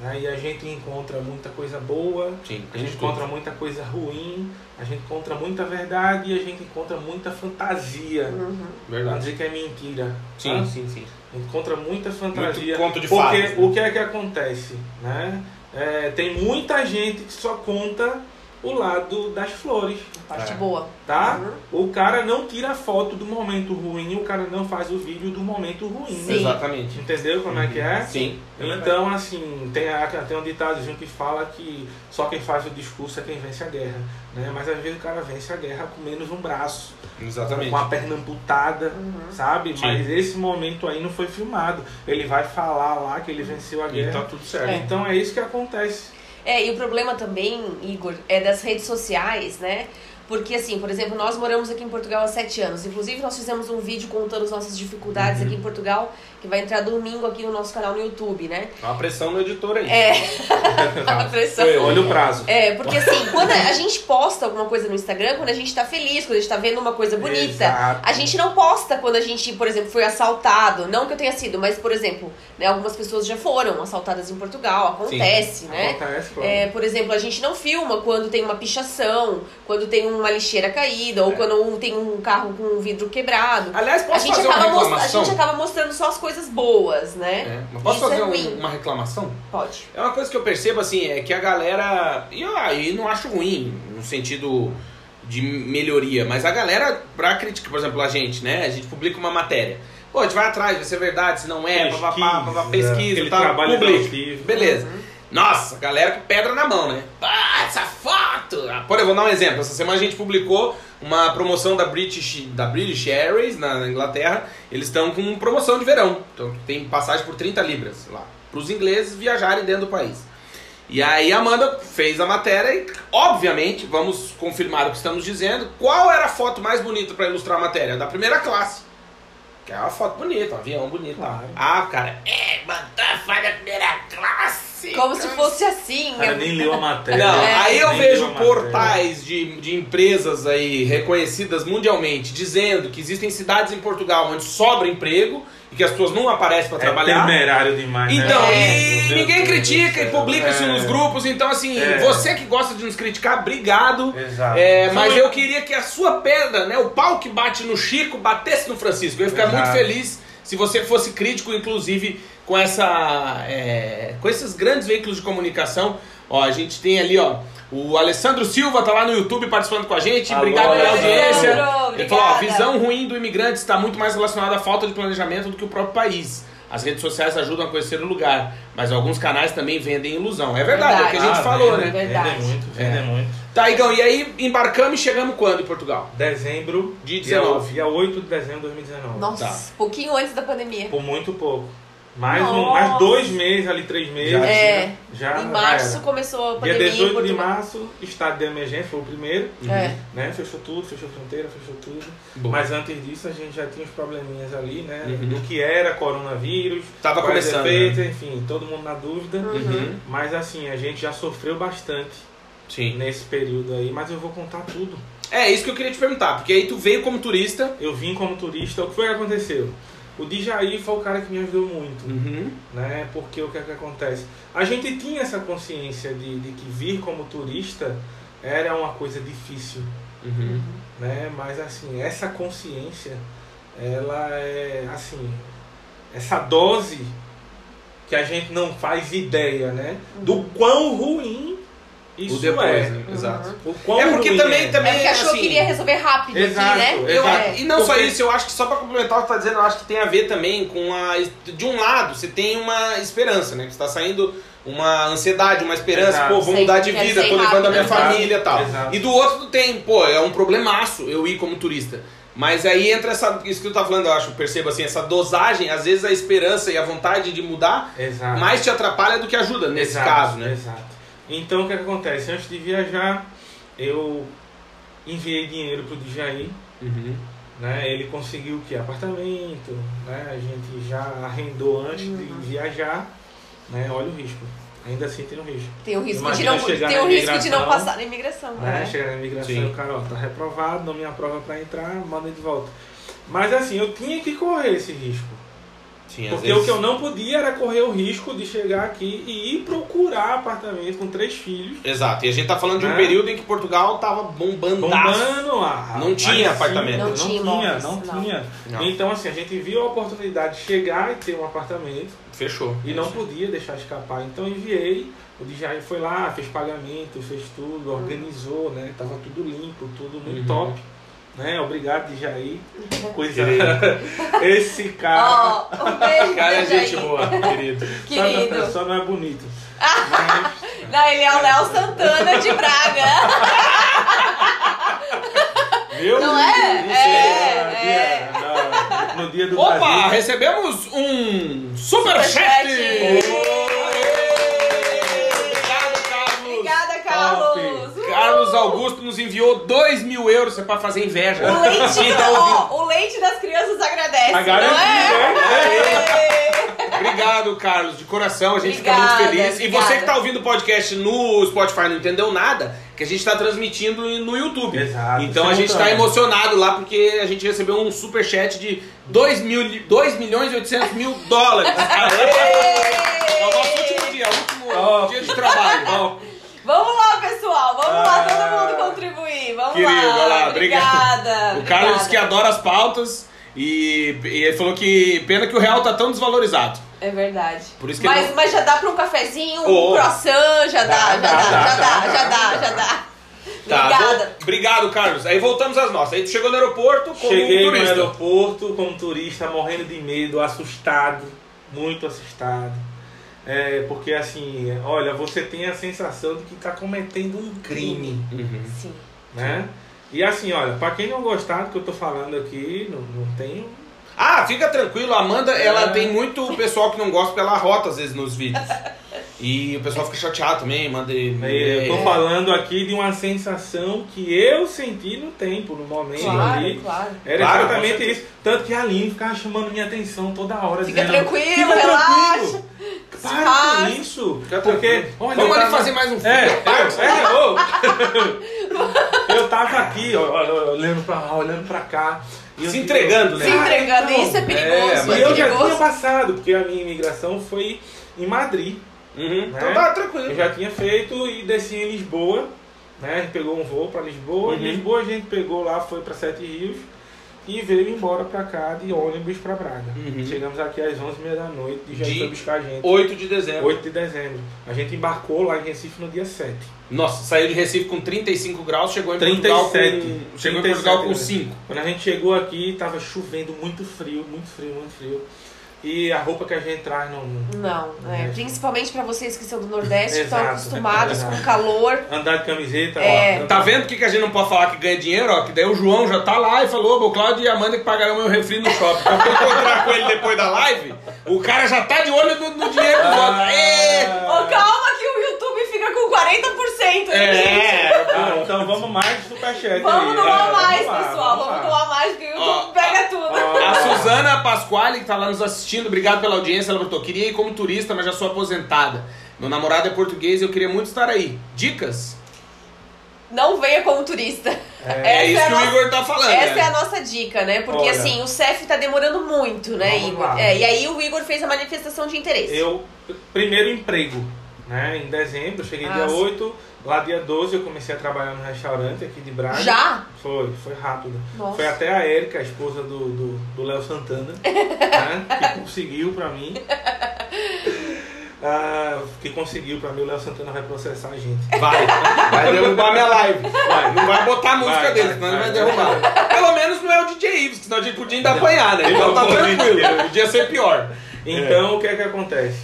Speaker 3: Né? E a gente encontra muita coisa boa,
Speaker 1: Sim,
Speaker 3: a gente encontra muita coisa ruim, a gente encontra muita verdade e a gente encontra muita fantasia.
Speaker 2: Uhum.
Speaker 3: Não
Speaker 1: Verdade.
Speaker 3: dizer que é mentira.
Speaker 1: Sim,
Speaker 3: tá?
Speaker 1: sim, sim.
Speaker 3: A gente encontra muita fantasia.
Speaker 1: Muito conto de
Speaker 3: porque
Speaker 1: fadas, né?
Speaker 3: o que é que acontece? Né? É, tem muita gente que só conta o lado das flores.
Speaker 2: Parte
Speaker 1: É.
Speaker 2: boa.
Speaker 3: Tá?
Speaker 2: Uhum.
Speaker 3: O cara não tira foto do momento ruim, o cara não faz o vídeo do momento ruim.
Speaker 2: Sim.
Speaker 1: Exatamente.
Speaker 3: Entendeu como é que é?
Speaker 1: Sim.
Speaker 3: Então, assim, tem, a, tem um ditadozinho que fala que só quem faz o discurso é quem vence a guerra. Né? Mas às vezes o cara vence a guerra com menos um braço,
Speaker 1: Exatamente.
Speaker 3: com a perna amputada,
Speaker 2: Uhum.
Speaker 3: sabe?
Speaker 1: Sim.
Speaker 3: Mas esse momento aí não foi filmado. Ele vai falar lá que ele venceu a
Speaker 1: E
Speaker 3: guerra.
Speaker 1: tá tudo certo.
Speaker 2: É.
Speaker 3: Então é isso que acontece.
Speaker 2: É, e o problema também, Igor, é das redes sociais, né? Porque, assim, por exemplo, nós moramos aqui em Portugal há sete anos. Inclusive, nós fizemos um vídeo contando as nossas dificuldades
Speaker 3: Uhum.
Speaker 2: aqui em Portugal, que vai entrar domingo aqui no nosso canal no YouTube, né?
Speaker 1: Uma pressão no editor aí.
Speaker 2: É, (laughs) a pressão.
Speaker 1: Foi.
Speaker 3: Olha o prazo.
Speaker 2: É, porque assim, quando a gente posta alguma coisa no Instagram, quando a gente tá feliz, quando a gente tá vendo uma coisa bonita,
Speaker 3: Exato.
Speaker 2: a gente não posta quando a gente, por exemplo, foi assaltado. Não que eu tenha sido, mas, por exemplo, né, algumas pessoas já foram assaltadas em Portugal, acontece, né?
Speaker 3: Acontece, claro.
Speaker 2: É, por exemplo, a gente não filma quando tem uma pichação, quando tem uma lixeira caída, ou
Speaker 1: É.
Speaker 2: quando um- tem um carro com um vidro quebrado.
Speaker 1: Aliás,
Speaker 2: A
Speaker 1: posso
Speaker 2: gente,
Speaker 1: fazer uma
Speaker 2: acaba mos- a
Speaker 1: reclamação?
Speaker 2: gente acaba mostrando só as coisas boas, né?
Speaker 1: É, mas posso
Speaker 2: Isso é
Speaker 1: fazer um-
Speaker 2: ruim.
Speaker 1: uma reclamação?
Speaker 2: Pode.
Speaker 1: É uma coisa que eu percebo assim, é que a galera. E eu aí não acho ruim, no sentido de melhoria, mas a galera, pra criticar, por exemplo, a gente, né? A gente publica uma matéria. Pô, a gente vai atrás, vai ser verdade, se não é,
Speaker 3: Pesquisa,
Speaker 1: papapá, papapá,
Speaker 3: é,
Speaker 1: pesquisa, tal,
Speaker 3: trabalho
Speaker 1: publica. Beleza.
Speaker 2: Uhum.
Speaker 1: Nossa, galera com pedra na mão, né? Ah, essa foto! Ah, Por exemplo, vou dar um exemplo. Essa semana a gente publicou uma promoção da British, da British Airways na, na Inglaterra. Eles estão com promoção de verão. Então tem passagem por 30 libras lá. Para os ingleses viajarem dentro do país. E aí a Amanda fez a matéria e, obviamente, vamos confirmar o que estamos dizendo. Qual era a foto mais bonita para ilustrar a matéria? Da primeira classe. Que é uma foto bonita, um avião bonito.
Speaker 3: Claro.
Speaker 1: Ah, cara, é, mandou a foto da primeira classe.
Speaker 2: Como se fosse assim.
Speaker 3: Cara
Speaker 2: né?
Speaker 3: nem leu a (laughs) matéria.
Speaker 1: Não,
Speaker 2: É.
Speaker 1: aí eu
Speaker 3: Nem
Speaker 1: vejo portais de, de empresas aí reconhecidas mundialmente dizendo que existem cidades em Portugal onde sobra emprego e que as pessoas não aparecem para
Speaker 3: É
Speaker 1: trabalhar.
Speaker 3: temerário demais, né?
Speaker 1: Então,
Speaker 2: É.
Speaker 1: e ninguém critica e publica isso
Speaker 3: É.
Speaker 1: nos grupos. Então, assim,
Speaker 3: É.
Speaker 1: você que gosta de nos criticar, obrigado.
Speaker 3: Exato.
Speaker 1: É, mas eu queria que a sua pedra, né, o pau que bate no Chico, batesse no Francisco. Eu ia ficar
Speaker 3: Exato.
Speaker 1: muito feliz se você fosse crítico, inclusive, com essa, é, com esses grandes veículos de comunicação. Ó, a gente tem ali, ó, o Alessandro Silva tá lá no YouTube participando com a gente.
Speaker 3: Alô,
Speaker 1: Obrigado pela audiência.
Speaker 2: Obrigada.
Speaker 1: Ele falou, ó, visão ruim do imigrante está muito mais relacionada à falta de planejamento do que o próprio país. As redes sociais ajudam a conhecer o lugar, mas alguns canais também vendem ilusão. É verdade, é o que a gente
Speaker 3: Ah,
Speaker 1: falou,
Speaker 3: vende,
Speaker 1: né?
Speaker 2: Verdade.
Speaker 3: Vende muito, vende
Speaker 1: É.
Speaker 3: muito.
Speaker 1: Tá, Igão, e aí embarcamos e chegamos quando em Portugal?
Speaker 3: Dezembro,
Speaker 1: De
Speaker 3: dia,
Speaker 1: 19.
Speaker 3: dia 8 de dezembro de 2019.
Speaker 2: Nossa,
Speaker 1: Tá.
Speaker 2: pouquinho antes da pandemia.
Speaker 3: Por muito pouco. Mais, um, mais dois meses ali, três meses.
Speaker 1: Já
Speaker 2: É.
Speaker 3: Já,
Speaker 2: em
Speaker 3: já
Speaker 2: março
Speaker 3: era.
Speaker 2: começou a
Speaker 3: Dia
Speaker 2: pandemia. em
Speaker 3: 18 de março, estado de emergência, foi o primeiro.
Speaker 2: É.
Speaker 3: Né? Fechou tudo, fechou fronteira, fechou tudo.
Speaker 1: Bom.
Speaker 3: Mas antes disso a gente já tinha os probleminhas ali, né?
Speaker 1: Uhum.
Speaker 3: Do que era coronavírus,
Speaker 1: Tava
Speaker 3: quais
Speaker 1: começando,
Speaker 3: efeitos, enfim, todo mundo na dúvida.
Speaker 1: Uhum.
Speaker 3: Mas assim, a gente já sofreu bastante
Speaker 1: Sim.
Speaker 3: nesse período aí, mas eu vou contar tudo.
Speaker 1: É isso que eu queria te perguntar, porque aí tu veio como turista.
Speaker 3: Eu vim como turista, o que foi que aconteceu? O Djaí foi o cara que me ajudou muito,
Speaker 1: Uhum.
Speaker 3: né? Porque o que é que acontece? A gente tinha essa consciência de, de que vir como turista era uma coisa difícil,
Speaker 1: Uhum.
Speaker 3: né? Mas assim, essa consciência, ela é assim, essa dose que a gente não faz ideia, né? Do quão ruim isso
Speaker 1: O depois,
Speaker 3: é.
Speaker 1: né? Exato.
Speaker 3: O quão
Speaker 1: É porque também,
Speaker 3: é.
Speaker 1: também
Speaker 2: É porque achou
Speaker 1: assim,
Speaker 2: que queria resolver rápido
Speaker 3: Exato,
Speaker 2: aqui, né?
Speaker 1: Eu,
Speaker 3: exato.
Speaker 2: É.
Speaker 1: e não só
Speaker 3: Porque-
Speaker 1: isso, eu acho que só pra complementar o que tá dizendo, eu acho que tem a ver também com a. De um lado, você tem uma esperança, né? Que você tá saindo uma ansiedade, uma esperança,
Speaker 3: Exato.
Speaker 1: pô, vou mudar de vida, tô levando a minha
Speaker 2: rápido.
Speaker 1: família e tal.
Speaker 3: Exato.
Speaker 1: E do outro tem, pô, é um problemaço eu ir como turista. Mas aí entra essa, isso que tu tá falando, eu acho, percebo assim, essa dosagem, às vezes a esperança e a vontade de mudar
Speaker 3: Exato.
Speaker 1: mais te atrapalha do que ajuda nesse
Speaker 3: Exato,
Speaker 1: caso, né?
Speaker 3: Exato. Então o que, que acontece? Antes de viajar, eu enviei dinheiro pro Djaí,
Speaker 1: Uhum.
Speaker 3: né? Ele conseguiu o que? Apartamento, né? A gente já arrendou antes de viajar, né? Olha o risco. Ainda assim tem um risco.
Speaker 2: Tem o risco, de não, tem o risco de não
Speaker 3: imigração,
Speaker 2: passar na imigração.
Speaker 3: Né?
Speaker 2: né?
Speaker 3: Chegar na imigração
Speaker 1: Sim.
Speaker 3: e o cara, ó, tá reprovado, não me aprova pra entrar, manda de volta. Mas assim, eu tinha que correr esse risco.
Speaker 1: Sim,
Speaker 3: Porque
Speaker 1: vezes-
Speaker 3: o que eu não podia era correr o risco de chegar aqui e ir procurar apartamento com três filhos.
Speaker 1: Exato, e a gente tá falando de um
Speaker 3: Né?
Speaker 1: período em que Portugal tava bombando.
Speaker 3: Bombando a,
Speaker 1: Não tinha apartamento.
Speaker 3: Não,
Speaker 2: Não tinha
Speaker 3: tinha,
Speaker 2: imóveis,
Speaker 3: não,
Speaker 2: não.
Speaker 3: tinha.
Speaker 1: Não.
Speaker 3: Então assim, a gente viu a oportunidade de chegar e ter um apartamento
Speaker 1: Fechou.
Speaker 3: e não podia deixar escapar. Então enviei, o Djaí foi lá, fez pagamento, fez tudo, organizou, né? Tava tudo limpo, tudo muito
Speaker 1: Uhum.
Speaker 3: top. Né? Obrigado, Djaí. Coisa.
Speaker 1: Querido. (laughs)
Speaker 3: Esse cara.
Speaker 2: Ó, um beijo,
Speaker 1: Cara, é
Speaker 2: aí.
Speaker 1: gente boa, querido.
Speaker 3: Só não,
Speaker 2: Querido.
Speaker 3: só não é bonito. Mas, (laughs)
Speaker 2: Não, ele é o Léo Santana de Braga.
Speaker 1: Viu?
Speaker 2: Não é?
Speaker 1: Não sei.
Speaker 2: É,
Speaker 3: dia-
Speaker 2: é.
Speaker 3: no dia do
Speaker 1: Opa,
Speaker 3: Brasil.
Speaker 1: recebemos um superchat!
Speaker 2: Superchat.
Speaker 1: Augusto nos enviou 2 mil euros, é pra fazer inveja.
Speaker 2: O leite, (laughs)
Speaker 1: tá
Speaker 2: ó, o leite das crianças agradece,
Speaker 3: A garantia,
Speaker 2: não é?
Speaker 1: Obrigado, Carlos, de coração, a gente
Speaker 2: Obrigada,
Speaker 1: fica muito feliz. E
Speaker 2: obrigada.
Speaker 1: você que tá ouvindo o podcast no Spotify não entendeu nada, que a gente tá transmitindo no YouTube.
Speaker 3: Exato,
Speaker 1: Então a gente tá
Speaker 3: simultâneo.
Speaker 1: emocionado lá porque a gente recebeu um super chat de 2, mil, 2 milhões e 800 mil dólares. (laughs) É o nosso último dia, o último
Speaker 3: Top.
Speaker 1: dia de trabalho.
Speaker 2: Vamos lá, pessoal. Vamos
Speaker 1: Querido,
Speaker 2: lá.
Speaker 1: vai lá, obrigado.
Speaker 2: Obrigada.
Speaker 1: O Carlos disse que
Speaker 2: obrigada.
Speaker 1: adora as pautas e, e ele falou que pena que o real tá tão desvalorizado.
Speaker 2: É verdade.
Speaker 1: Por isso que
Speaker 2: mas,
Speaker 1: ele-
Speaker 2: mas já dá pra um cafezinho,
Speaker 1: Oh.
Speaker 2: um croissant, já dá,
Speaker 3: Dá,
Speaker 2: já dá,
Speaker 3: dá,
Speaker 2: já
Speaker 3: dá,
Speaker 2: já
Speaker 3: dá.
Speaker 1: Tá,
Speaker 2: Obrigada.
Speaker 1: Obrigado, Carlos. Aí voltamos às nossas. Aí tu chegou no aeroporto como
Speaker 3: Cheguei no
Speaker 1: turista.
Speaker 3: aeroporto como turista, morrendo de medo, assustado, muito assustado. É, porque assim, olha, você tem a sensação de que está cometendo um crime,
Speaker 1: Uhum.
Speaker 2: Sim.
Speaker 3: Né? E assim, olha, para quem não gostar do que eu tô falando aqui, não, não tem.
Speaker 1: Ah, fica tranquilo, a Amanda, ela
Speaker 3: É.
Speaker 1: tem muito pessoal que não gosta porque ela rota às vezes nos vídeos. E o pessoal fica chateado também, manda.
Speaker 3: Eu tô falando aqui de uma sensação que eu senti no tempo, no momento
Speaker 2: Claro,
Speaker 3: ali.
Speaker 2: claro.
Speaker 3: Era
Speaker 1: Claro,
Speaker 3: exatamente isso. Tanto que a Aline ficava chamando minha atenção toda hora.
Speaker 2: Fica
Speaker 3: dizendo,
Speaker 2: tranquilo,
Speaker 3: Fica
Speaker 2: relaxa.
Speaker 3: tranquilo. Para com isso.
Speaker 1: Fica
Speaker 3: Porque,
Speaker 1: tranquilo.
Speaker 3: olha,
Speaker 1: Vamos
Speaker 3: eu
Speaker 1: ali
Speaker 3: tava-
Speaker 1: fazer mais um
Speaker 3: É,
Speaker 1: filme.
Speaker 3: eu, é, (laughs) ô. (laughs) eu tava aqui, ó, olhando pra lá, olhando pra cá.
Speaker 1: Se entregando, né?
Speaker 2: Se entregando,
Speaker 3: então,
Speaker 2: isso é perigoso.
Speaker 1: é,
Speaker 2: É,
Speaker 3: E eu já tinha passado, porque a minha imigração foi em Madrid.
Speaker 1: Uhum.
Speaker 3: Né?
Speaker 1: Então tá tranquilo.
Speaker 3: Eu já tinha feito e desci em Lisboa. Né? A gente pegou um voo para Lisboa.
Speaker 1: Uhum.
Speaker 3: Em Lisboa a gente pegou lá, foi para Sete Rios e veio embora para cá de ônibus para Braga.
Speaker 1: Uhum.
Speaker 3: Chegamos aqui às 11h30 da noite e já
Speaker 1: De-
Speaker 3: foi buscar a gente.
Speaker 1: 8 de dezembro.
Speaker 3: 8 de dezembro. A gente embarcou lá em Recife no dia 7.
Speaker 1: Nossa, saiu de Recife com 35 graus, chegou em
Speaker 3: 37.
Speaker 1: Portugal com. Chegou em
Speaker 3: 37,
Speaker 1: Portugal com
Speaker 3: né?
Speaker 1: 5.
Speaker 3: Quando a gente chegou aqui, tava chovendo muito frio, muito frio, muito frio. E a roupa que a gente traz não.
Speaker 2: Não, é, principalmente para vocês que são do Nordeste, que estão acostumados
Speaker 3: exato.
Speaker 2: com calor.
Speaker 3: Andar de camiseta,
Speaker 2: É.
Speaker 3: ó.
Speaker 1: Tá vendo que que a gente não pode falar que ganha dinheiro? Ó, que daí o João já tá lá e falou, o Cláudio e a Amanda que pagaram meu refri no shopping. Então, quando eu encontrar com ele depois da live, o cara já tá de olho no, no dinheiro dos outros. Ê!
Speaker 2: Ô, calma que o YouTube fica com 40%.
Speaker 1: É,
Speaker 3: Ah, vamos mais superchat
Speaker 2: Vamos
Speaker 3: aí.
Speaker 2: doar
Speaker 3: É,
Speaker 2: mais,
Speaker 3: lá,
Speaker 2: pessoal. Vamos,
Speaker 3: lá.
Speaker 2: doar mais, porque o YouTube pega tudo.
Speaker 3: ó.
Speaker 1: A Suzana Pasquale, que tá lá nos assistindo, obrigado pela audiência. Ela perguntou: queria ir como turista, mas já sou aposentada. Meu namorado é português e eu queria muito estar aí. Dicas?
Speaker 2: Não venha como turista.
Speaker 1: É,
Speaker 2: Essa
Speaker 1: isso
Speaker 2: a
Speaker 1: que o
Speaker 2: nossa-
Speaker 1: Igor tá falando.
Speaker 2: Essa
Speaker 1: né?
Speaker 2: é a nossa dica, né? Porque
Speaker 3: Olha.
Speaker 2: assim, o CEF tá demorando muito, né,
Speaker 3: Vamos
Speaker 2: Igor?
Speaker 3: lá.
Speaker 2: É, e aí o Igor fez a manifestação de interesse.
Speaker 3: Eu, primeiro emprego, né? Em dezembro, eu cheguei
Speaker 2: Ah,
Speaker 3: dia
Speaker 2: sim.
Speaker 3: 8, lá dia 12 eu comecei a trabalhar no restaurante aqui de Braga.
Speaker 2: Já?
Speaker 3: Foi, foi rápido.
Speaker 2: Nossa.
Speaker 3: Foi até a Érica, a esposa do do do Léo Santana, (laughs) né? que conseguiu pra mim. Ah, que conseguiu pra mim, o Léo Santana vai processar a gente.
Speaker 1: Vai, vai derrubar minha live. Vai, não vai botar a música
Speaker 3: Vai,
Speaker 1: dele,
Speaker 3: vai,
Speaker 1: senão ele vai
Speaker 3: vai.
Speaker 1: derrubar. Pelo menos não é o DJ Ives, senão a gente podia ainda apanhar, né? Então tá tranquilo, podia ser pior.
Speaker 3: Então, o que é que acontece?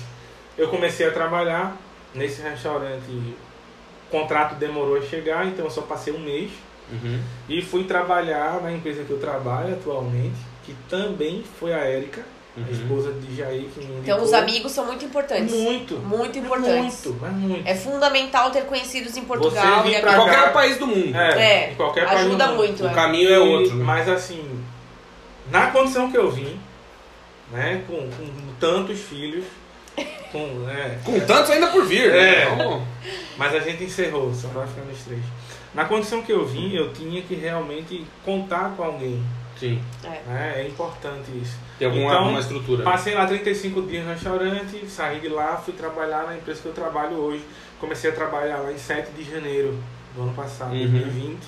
Speaker 3: Eu comecei a trabalhar nesse restaurante. O contrato demorou a chegar, então eu só passei um mês.
Speaker 1: Uhum.
Speaker 3: E fui trabalhar na empresa que eu trabalho atualmente, que também foi a Érica,
Speaker 1: Uhum.
Speaker 3: a esposa de Jair, que me.
Speaker 2: Então os amigos são muito importantes.
Speaker 3: Muito.
Speaker 2: Muito importantes.
Speaker 3: Muito, mas muito.
Speaker 2: É fundamental ter conhecidos em Portugal
Speaker 3: vir
Speaker 2: e
Speaker 3: pra
Speaker 2: aqui.
Speaker 1: Qualquer
Speaker 3: cá.
Speaker 1: país do mundo.
Speaker 2: É,
Speaker 3: em qualquer país do
Speaker 2: Ajuda
Speaker 3: mundo.
Speaker 2: muito,
Speaker 1: O
Speaker 2: é.
Speaker 1: caminho é outro. né?
Speaker 3: Mas assim, na condição que eu vim, né, com, com tantos filhos, com, né,
Speaker 1: Com tantos ainda por vir, né?
Speaker 3: É.
Speaker 1: Vamos-
Speaker 3: Mas a gente encerrou, só vai ficar nos três. Na condição que eu vim, eu tinha que realmente contar com alguém.
Speaker 1: Sim.
Speaker 3: Né? É importante isso.
Speaker 1: Tem alguma,
Speaker 3: Então,
Speaker 1: alguma estrutura.
Speaker 3: Passei lá 35 dias no restaurante, saí de lá, fui trabalhar na empresa que eu trabalho hoje. Comecei a trabalhar lá em 7 de janeiro do ano passado,
Speaker 1: Uhum.
Speaker 3: 2020.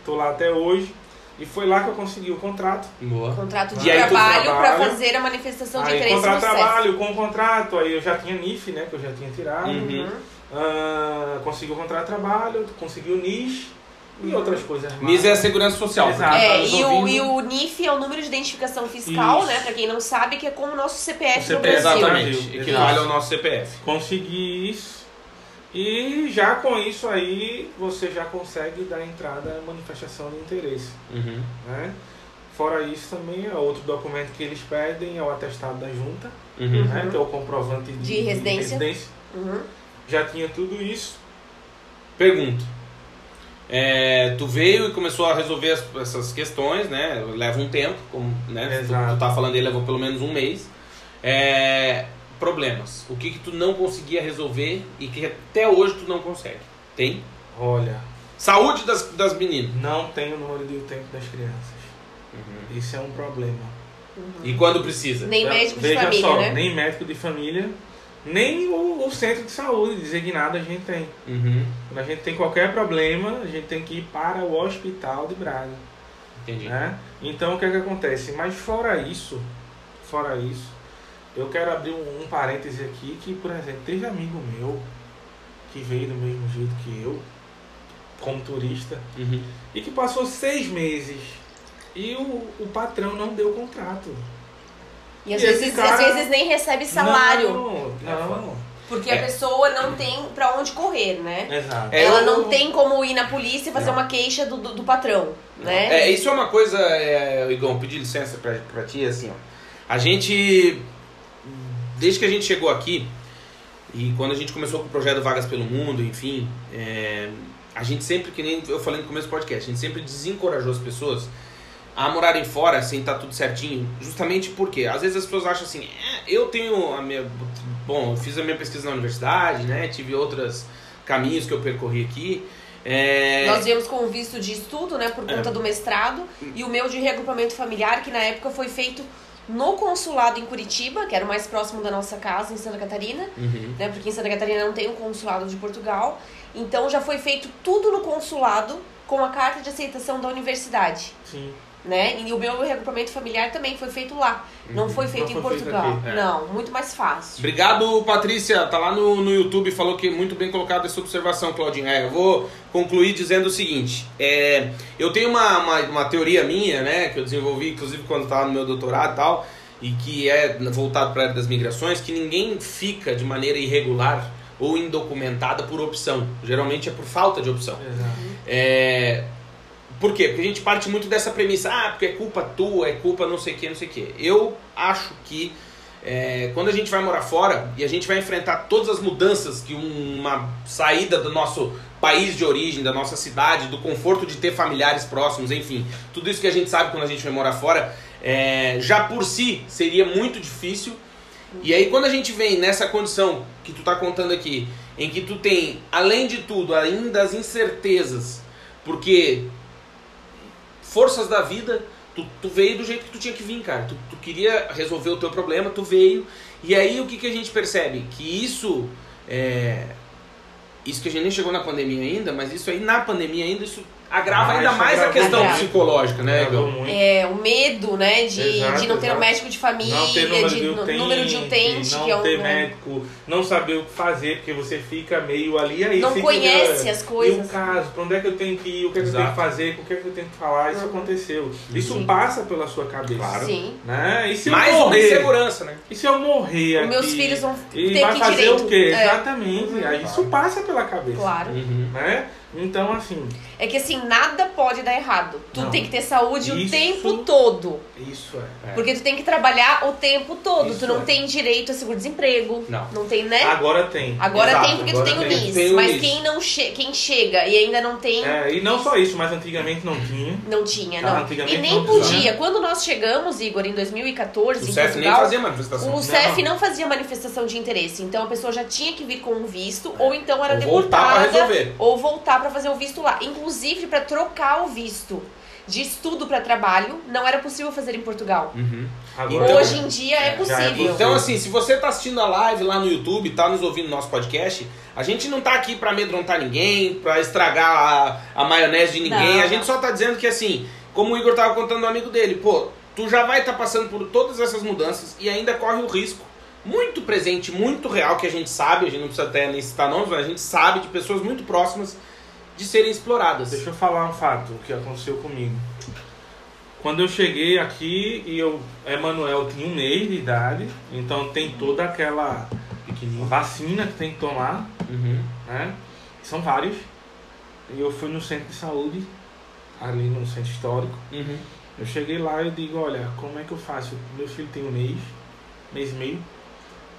Speaker 3: Estou lá até hoje. E foi lá que eu consegui o contrato.
Speaker 1: Boa.
Speaker 2: Contrato de
Speaker 1: aí
Speaker 2: trabalho para fazer a manifestação de
Speaker 3: aí
Speaker 2: interesse
Speaker 3: contrato
Speaker 2: no CEF.
Speaker 3: trabalho com o contrato, aí eu já tinha NIF, né, que eu já tinha tirado.
Speaker 1: Uhum.
Speaker 3: Ah, consegui o contrato de trabalho, consegui o NIS e outras coisas mais.
Speaker 1: NIS é a segurança social.
Speaker 3: Exato.
Speaker 1: né?
Speaker 2: É, e o, e o NIF é o número de identificação fiscal,
Speaker 3: Isso.
Speaker 2: né? Pra quem não sabe, que é como o nosso CPF,
Speaker 3: O
Speaker 2: no
Speaker 3: CPF,
Speaker 2: Brasil.
Speaker 1: Exatamente. Equivale ao nosso CPF.
Speaker 3: Consegui isso. E já com isso aí, você já consegue dar entrada à manifestação de interesse.
Speaker 1: Uhum.
Speaker 3: Né? Fora isso também, é outro documento que eles pedem é o atestado da junta,
Speaker 1: Uhum.
Speaker 3: né? que é o comprovante de,
Speaker 2: De residência.
Speaker 3: Uhum. Já tinha tudo isso.
Speaker 1: Pergunto. É, tu veio e começou a resolver as- essas questões, né? Leva um tempo, como né? Tu, tu tá falando aí, levou pelo menos um mês. É, problemas. O que que tu não conseguia resolver e que até hoje tu não consegue? Tem?
Speaker 3: Olha,
Speaker 1: Saúde das, das meninas.
Speaker 3: não tem o número de tempo das crianças. Isso é um problema.
Speaker 1: E quando precisa?
Speaker 2: Nem médico de
Speaker 3: Veja
Speaker 2: família,
Speaker 3: só,
Speaker 2: né?
Speaker 3: nem médico de família, nem o, o centro de saúde designado a gente tem.
Speaker 1: Uhum.
Speaker 3: Quando a gente tem qualquer problema, a gente tem que ir para o hospital de Braga.
Speaker 1: Entendi.
Speaker 3: Né? Então o que é que acontece? Mas fora isso, fora isso, eu quero abrir um, um parêntese aqui que, por exemplo, teve amigo meu que veio do mesmo jeito que eu, como turista,
Speaker 1: Uhum.
Speaker 3: e que passou seis meses e o, o patrão não deu contrato.
Speaker 2: E às
Speaker 3: E
Speaker 2: vezes,
Speaker 3: cara-
Speaker 2: às vezes nem recebe salário.
Speaker 3: Não, não.
Speaker 2: Porque
Speaker 1: É.
Speaker 2: a pessoa não tem pra onde correr, né?
Speaker 3: Exato.
Speaker 1: É,
Speaker 2: Ela
Speaker 1: eu-
Speaker 2: não tem como ir na polícia e fazer
Speaker 3: Não.
Speaker 2: uma queixa do, do, do patrão, né?
Speaker 1: É, isso é uma coisa, é, Igor, pedir licença pra, pra ti, assim, ó. A gente, desde que a gente chegou aqui, e quando a gente começou com o projeto Vagas pelo Mundo, enfim, é, a gente sempre, que nem eu falei no começo do podcast, a gente sempre desencorajou as pessoas a morarem fora sem estar tudo certinho, justamente porque às vezes as pessoas acham assim, é, eu tenho a minha, bom, eu fiz a minha pesquisa na universidade, né, tive outros caminhos que eu percorri aqui, é,
Speaker 2: Nós viemos com o visto de estudo, né, por conta
Speaker 1: É.
Speaker 2: do mestrado, e o meu de reagrupamento familiar, que na época foi feito no consulado em Curitiba, que era o mais próximo da nossa casa, em Santa Catarina,
Speaker 1: Uhum.
Speaker 2: né, porque em Santa Catarina não tem um consulado de Portugal. Então já foi feito tudo no consulado com a carta de aceitação da universidade,
Speaker 3: Sim.
Speaker 2: Né? E o meu reagrupamento familiar também foi feito lá, não foi feito
Speaker 3: Não
Speaker 2: em
Speaker 3: foi feito
Speaker 2: Portugal.
Speaker 3: aqui,
Speaker 1: é.
Speaker 2: Não, muito mais fácil.
Speaker 1: Obrigado, Patrícia. Tá lá no, no YouTube, falou que muito bem colocado essa observação, Claudinho. É, eu vou concluir dizendo o seguinte: é, eu tenho uma, uma, uma teoria minha, né, que eu desenvolvi, inclusive quando estava no meu doutorado e tal, e que é voltado para a área das migrações, que ninguém fica de maneira irregular ou indocumentada por opção. Geralmente é por falta de opção. É... Por quê? Porque a gente parte muito dessa premissa, ah, porque é culpa tua, é culpa não sei o que, não sei o que. Eu acho que é, quando a gente vai morar fora e a gente vai enfrentar todas as mudanças que uma saída do nosso país de origem, da nossa cidade, do conforto de ter familiares próximos, enfim, tudo isso que a gente sabe quando a gente vai morar fora, é, já por si seria muito difícil. E aí quando a gente vem nessa condição que tu tá contando aqui, em que tu tem, além de tudo, ainda as incertezas, porque forças da vida, tu, tu veio do jeito que tu tinha que vir, cara. Tu, tu queria resolver o teu problema, tu veio. E aí o que, que a gente percebe? Que isso é, isso que a gente nem chegou na pandemia ainda, mas isso aí na pandemia ainda, isso agrava ah, ainda mais a questão agrava. psicológica, né, Igor?
Speaker 2: É, o medo, né, de, exato, de não ter exato. um médico de família, não ter número de, de utente, número de utente,
Speaker 3: não
Speaker 2: que é um,
Speaker 3: ter médico, não saber o que fazer, porque você fica meio ali aí
Speaker 2: Não conhece
Speaker 3: fica,
Speaker 2: as coisas.
Speaker 3: E o caso, pra onde é que eu tenho que ir, o que é que exato. eu tenho que fazer, o que é que eu tenho que falar, isso uhum. aconteceu. Isso Sim. passa pela sua cabeça.
Speaker 2: Claro. Sim.
Speaker 3: Né? E se
Speaker 1: Mais
Speaker 3: eu morrer,
Speaker 1: segurança, né?
Speaker 3: E se eu morrer aqui,
Speaker 2: meus filhos vão
Speaker 3: e
Speaker 2: ter
Speaker 3: vai
Speaker 2: que
Speaker 3: fazer
Speaker 2: direito.
Speaker 3: o quê?
Speaker 2: É.
Speaker 3: Exatamente. Uhum. Aí isso passa pela cabeça.
Speaker 2: Claro.
Speaker 1: Uhum.
Speaker 3: Né? Então, assim.
Speaker 2: É que assim, nada pode dar errado. Tu
Speaker 3: Não.
Speaker 2: tem que ter saúde o
Speaker 3: Isso-
Speaker 2: tempo todo.
Speaker 3: Isso é.
Speaker 2: Porque tu tem que trabalhar o tempo todo.
Speaker 3: Isso
Speaker 2: tu não
Speaker 3: é.
Speaker 2: tem direito a seguro-desemprego.
Speaker 1: Não.
Speaker 2: Não tem, né?
Speaker 3: Agora tem.
Speaker 2: Agora
Speaker 1: Exato,
Speaker 2: tem porque
Speaker 3: agora
Speaker 2: tu tem o
Speaker 3: tem.
Speaker 2: NIS.
Speaker 1: Tem o
Speaker 2: mas
Speaker 1: NIS.
Speaker 2: quem não che quem chega e ainda não tem,
Speaker 3: É, e não só isso, mas antigamente não tinha.
Speaker 2: não tinha,
Speaker 3: Ah,
Speaker 2: não.
Speaker 3: antigamente
Speaker 2: E nem
Speaker 3: não
Speaker 2: podia. Quando nós chegamos, Igor, em 2014,
Speaker 1: O
Speaker 2: em
Speaker 1: CEF nem fazia manifestação.
Speaker 2: o CEF não fazia manifestação de interesse. Então a pessoa já tinha que vir com um visto, ou então era
Speaker 1: Ou voltar pra resolver.
Speaker 2: ou voltar para fazer o visto lá. Inclusive para trocar o visto de estudo para trabalho, não era possível fazer em Portugal.
Speaker 1: Uhum.
Speaker 3: Agora,
Speaker 1: Então-
Speaker 2: Hoje em dia é
Speaker 3: É, é
Speaker 2: possível.
Speaker 1: Então, assim, se você tá assistindo a live lá no YouTube, tá nos ouvindo no nosso podcast, a gente não tá aqui pra amedrontar ninguém, pra estragar a, a maionese de ninguém.
Speaker 2: Não,
Speaker 1: a gente
Speaker 2: não.
Speaker 1: só tá dizendo que, assim, como o Igor tava contando do amigo dele, pô, tu já vai estar tá passando por todas essas mudanças e ainda corre o risco muito presente, muito real, que a gente sabe, a gente não precisa até nem citar nomes, mas a gente sabe de pessoas muito próximas de serem exploradas.
Speaker 3: Deixa eu falar um fato que aconteceu comigo. Quando eu cheguei aqui e eu, Emanuel tinha um mês de idade, então tem toda aquela vacina que tem que tomar,
Speaker 1: Uhum.
Speaker 3: né? São vários. E eu fui no centro de saúde, ali no centro histórico.
Speaker 1: Uhum.
Speaker 3: Eu cheguei lá e digo, olha, como é que eu faço? Meu filho tem um mês, mês e meio,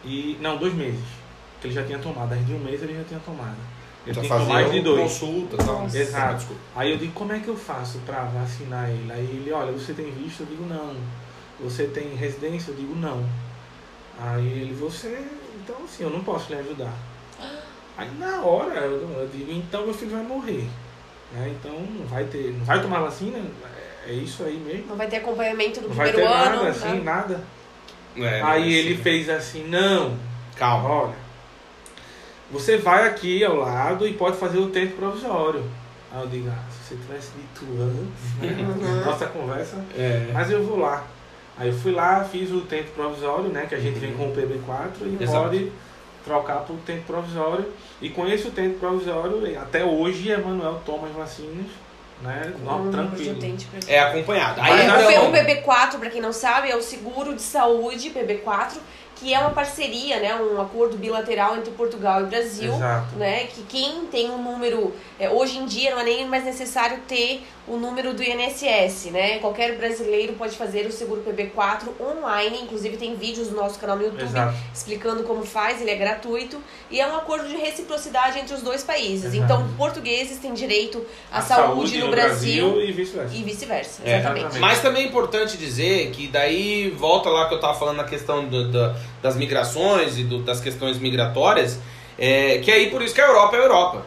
Speaker 3: e. Não, dois meses. Que ele já tinha tomado. Desde um mês ele já tinha tomado. Ele
Speaker 1: Já
Speaker 3: tem que tomar
Speaker 1: fazia
Speaker 3: mais de dois.
Speaker 1: consulta tal.
Speaker 3: Exato.
Speaker 1: Desculpa.
Speaker 3: Aí eu digo, como é que eu faço pra vacinar ele? Aí ele, olha, você tem visto? Eu digo, não. Você tem residência? Eu digo, não. Aí ele, você, então assim, eu não posso lhe ajudar. (gasps) Aí na hora eu, eu digo, então meu filho vai morrer. Né? Então não vai ter, não vai tomar vacina? É- É isso aí mesmo.
Speaker 2: Não vai ter acompanhamento no
Speaker 3: Não vai
Speaker 2: primeiro
Speaker 3: ter
Speaker 2: ano.
Speaker 3: nada, assim,
Speaker 2: né?
Speaker 3: nada.
Speaker 1: É,
Speaker 3: Aí
Speaker 1: mas,
Speaker 3: ele
Speaker 1: assim,
Speaker 3: fez assim, não,
Speaker 1: Calma.
Speaker 3: olha, você vai aqui ao lado e pode fazer o tempo provisório. Aí eu digo, ah, se você tivesse dito antes, né?
Speaker 2: Uhum.
Speaker 3: Nossa conversa,
Speaker 1: É.
Speaker 3: mas eu vou lá. Aí eu fui lá, fiz o tempo provisório, né? Que a gente vem com o PB4 e
Speaker 1: Exato.
Speaker 3: pode trocar por tempo provisório. E com esse tempo provisório, até hoje, Emanuel toma as vacinas, né? Não,
Speaker 2: Hum,
Speaker 3: tranquilo.
Speaker 1: É acompanhado. Aí,
Speaker 2: É, o, P-
Speaker 1: então,
Speaker 2: o PB4, para quem não sabe, é o seguro de saúde PB4, que é uma parceria, né, um acordo bilateral entre Portugal e Brasil,
Speaker 3: Exato.
Speaker 2: né, que quem tem um número, é, hoje em dia não é nem mais necessário ter o número do INSS, né? Qualquer brasileiro pode fazer o seguro PB4 online, inclusive tem vídeos no nosso canal no YouTube
Speaker 3: Exato.
Speaker 2: explicando como faz, ele é gratuito e é um acordo de reciprocidade entre os dois países.
Speaker 3: Exato.
Speaker 2: Então, portugueses têm direito à
Speaker 3: A
Speaker 2: saúde, no, Brasil,
Speaker 3: e vice-versa.
Speaker 2: e vice-versa.
Speaker 1: É,
Speaker 2: exatamente.
Speaker 1: Mas também é importante dizer que daí volta lá que eu tava falando na questão do- da- das migrações e do- das questões migratórias, é, que aí por isso que a Europa é a Europa.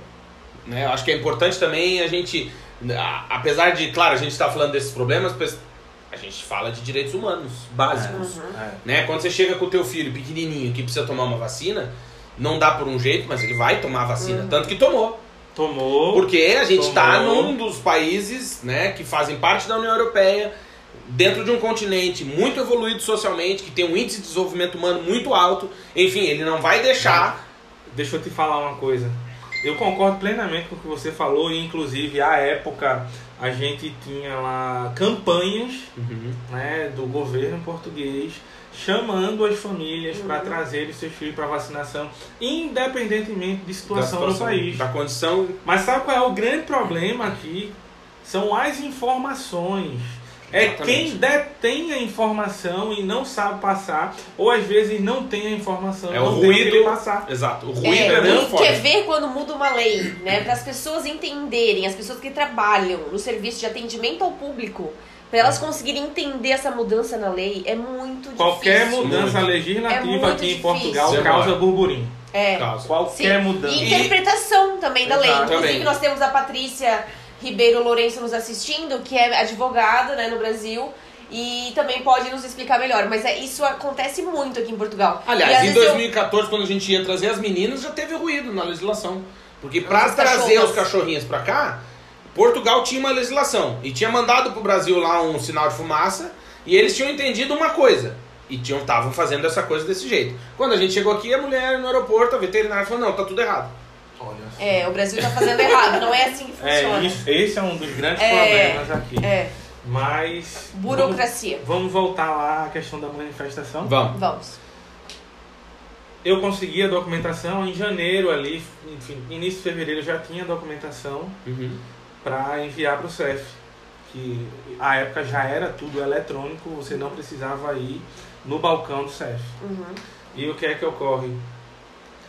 Speaker 1: Né? Eu acho que é importante também a gente, apesar de, claro, a gente está falando desses problemas, mas a gente fala de direitos humanos básicos.
Speaker 2: Uhum.
Speaker 3: É.
Speaker 1: Né? Quando você chega com o teu filho pequenininho que precisa tomar uma vacina, não dá por um jeito, mas ele vai tomar a vacina.
Speaker 2: Uhum.
Speaker 1: Tanto que tomou.
Speaker 3: Tomou.
Speaker 1: Porque a gente está num dos países né, que fazem parte da União Europeia, dentro de um continente muito evoluído socialmente, que tem um índice de desenvolvimento humano muito alto. Enfim, ele não vai deixar.
Speaker 3: Deixa eu te falar uma coisa. Eu concordo plenamente com o que você falou, e inclusive à época a gente tinha lá campanhas
Speaker 1: Uhum.
Speaker 3: né, do governo português chamando as famílias para trazerem seus filhos para vacinação, independentemente de situação,
Speaker 1: Da
Speaker 3: no país.
Speaker 1: Da condição.
Speaker 3: Mas sabe qual é o grande problema aqui? São as informações. É
Speaker 1: Exatamente.
Speaker 3: quem detém a informação e não sabe passar, ou às vezes não tem a informação,
Speaker 1: É
Speaker 3: não
Speaker 1: o
Speaker 3: tem
Speaker 1: ruído.
Speaker 3: querer passar.
Speaker 1: Exato. O ruído
Speaker 2: É,
Speaker 1: é, muito
Speaker 2: e
Speaker 1: forte.
Speaker 2: quer ver quando muda uma lei, né? Para as pessoas entenderem, as pessoas que trabalham no serviço de atendimento ao público, para elas conseguirem entender essa mudança na lei, é muito
Speaker 3: Qualquer
Speaker 2: difícil.
Speaker 3: mudança
Speaker 1: Muito.
Speaker 2: É
Speaker 3: legislativa
Speaker 2: muito
Speaker 3: aqui em
Speaker 2: difícil.
Speaker 3: Portugal
Speaker 1: Demora.
Speaker 3: causa burburinho.
Speaker 2: É.
Speaker 1: Causa.
Speaker 3: Qualquer
Speaker 2: Sim.
Speaker 3: mudança.
Speaker 2: E interpretação também da lei.
Speaker 3: Exato.
Speaker 2: Inclusive,
Speaker 1: Também.
Speaker 2: nós temos a Patrícia Ribeiro Lourenço nos assistindo, que é advogada né, no Brasil. E também pode nos explicar melhor. Mas é, isso acontece muito aqui em Portugal.
Speaker 1: Aliás, em
Speaker 2: vezes, eu-
Speaker 1: 2014, quando a gente ia trazer as meninas, já teve ruído na legislação. Porque
Speaker 2: As
Speaker 1: trazer
Speaker 2: cachorras.
Speaker 1: os cachorrinhos pra cá, Portugal tinha uma legislação. E tinha mandado pro Brasil lá um sinal de fumaça. E eles tinham entendido uma coisa. E estavam fazendo essa coisa desse jeito. Quando a gente chegou aqui, a mulher no aeroporto, a veterinária falou, não, tá tudo errado.
Speaker 2: É, o Brasil tá fazendo errado. Não é assim que funciona.
Speaker 3: É, isso, esse é um dos grandes
Speaker 2: É,
Speaker 3: problemas aqui.
Speaker 2: É,
Speaker 3: Mas.
Speaker 2: burocracia.
Speaker 3: Vamos, vamos voltar lá à questão da manifestação.
Speaker 1: Vamos.
Speaker 2: Vamos.
Speaker 3: Eu consegui a documentação em janeiro ali, enfim, início de fevereiro eu já tinha a documentação
Speaker 1: Uhum.
Speaker 3: para enviar para o CEF. Que a época já era tudo eletrônico, você não precisava ir no balcão do CEF.
Speaker 2: Uhum.
Speaker 3: E o que é que ocorre?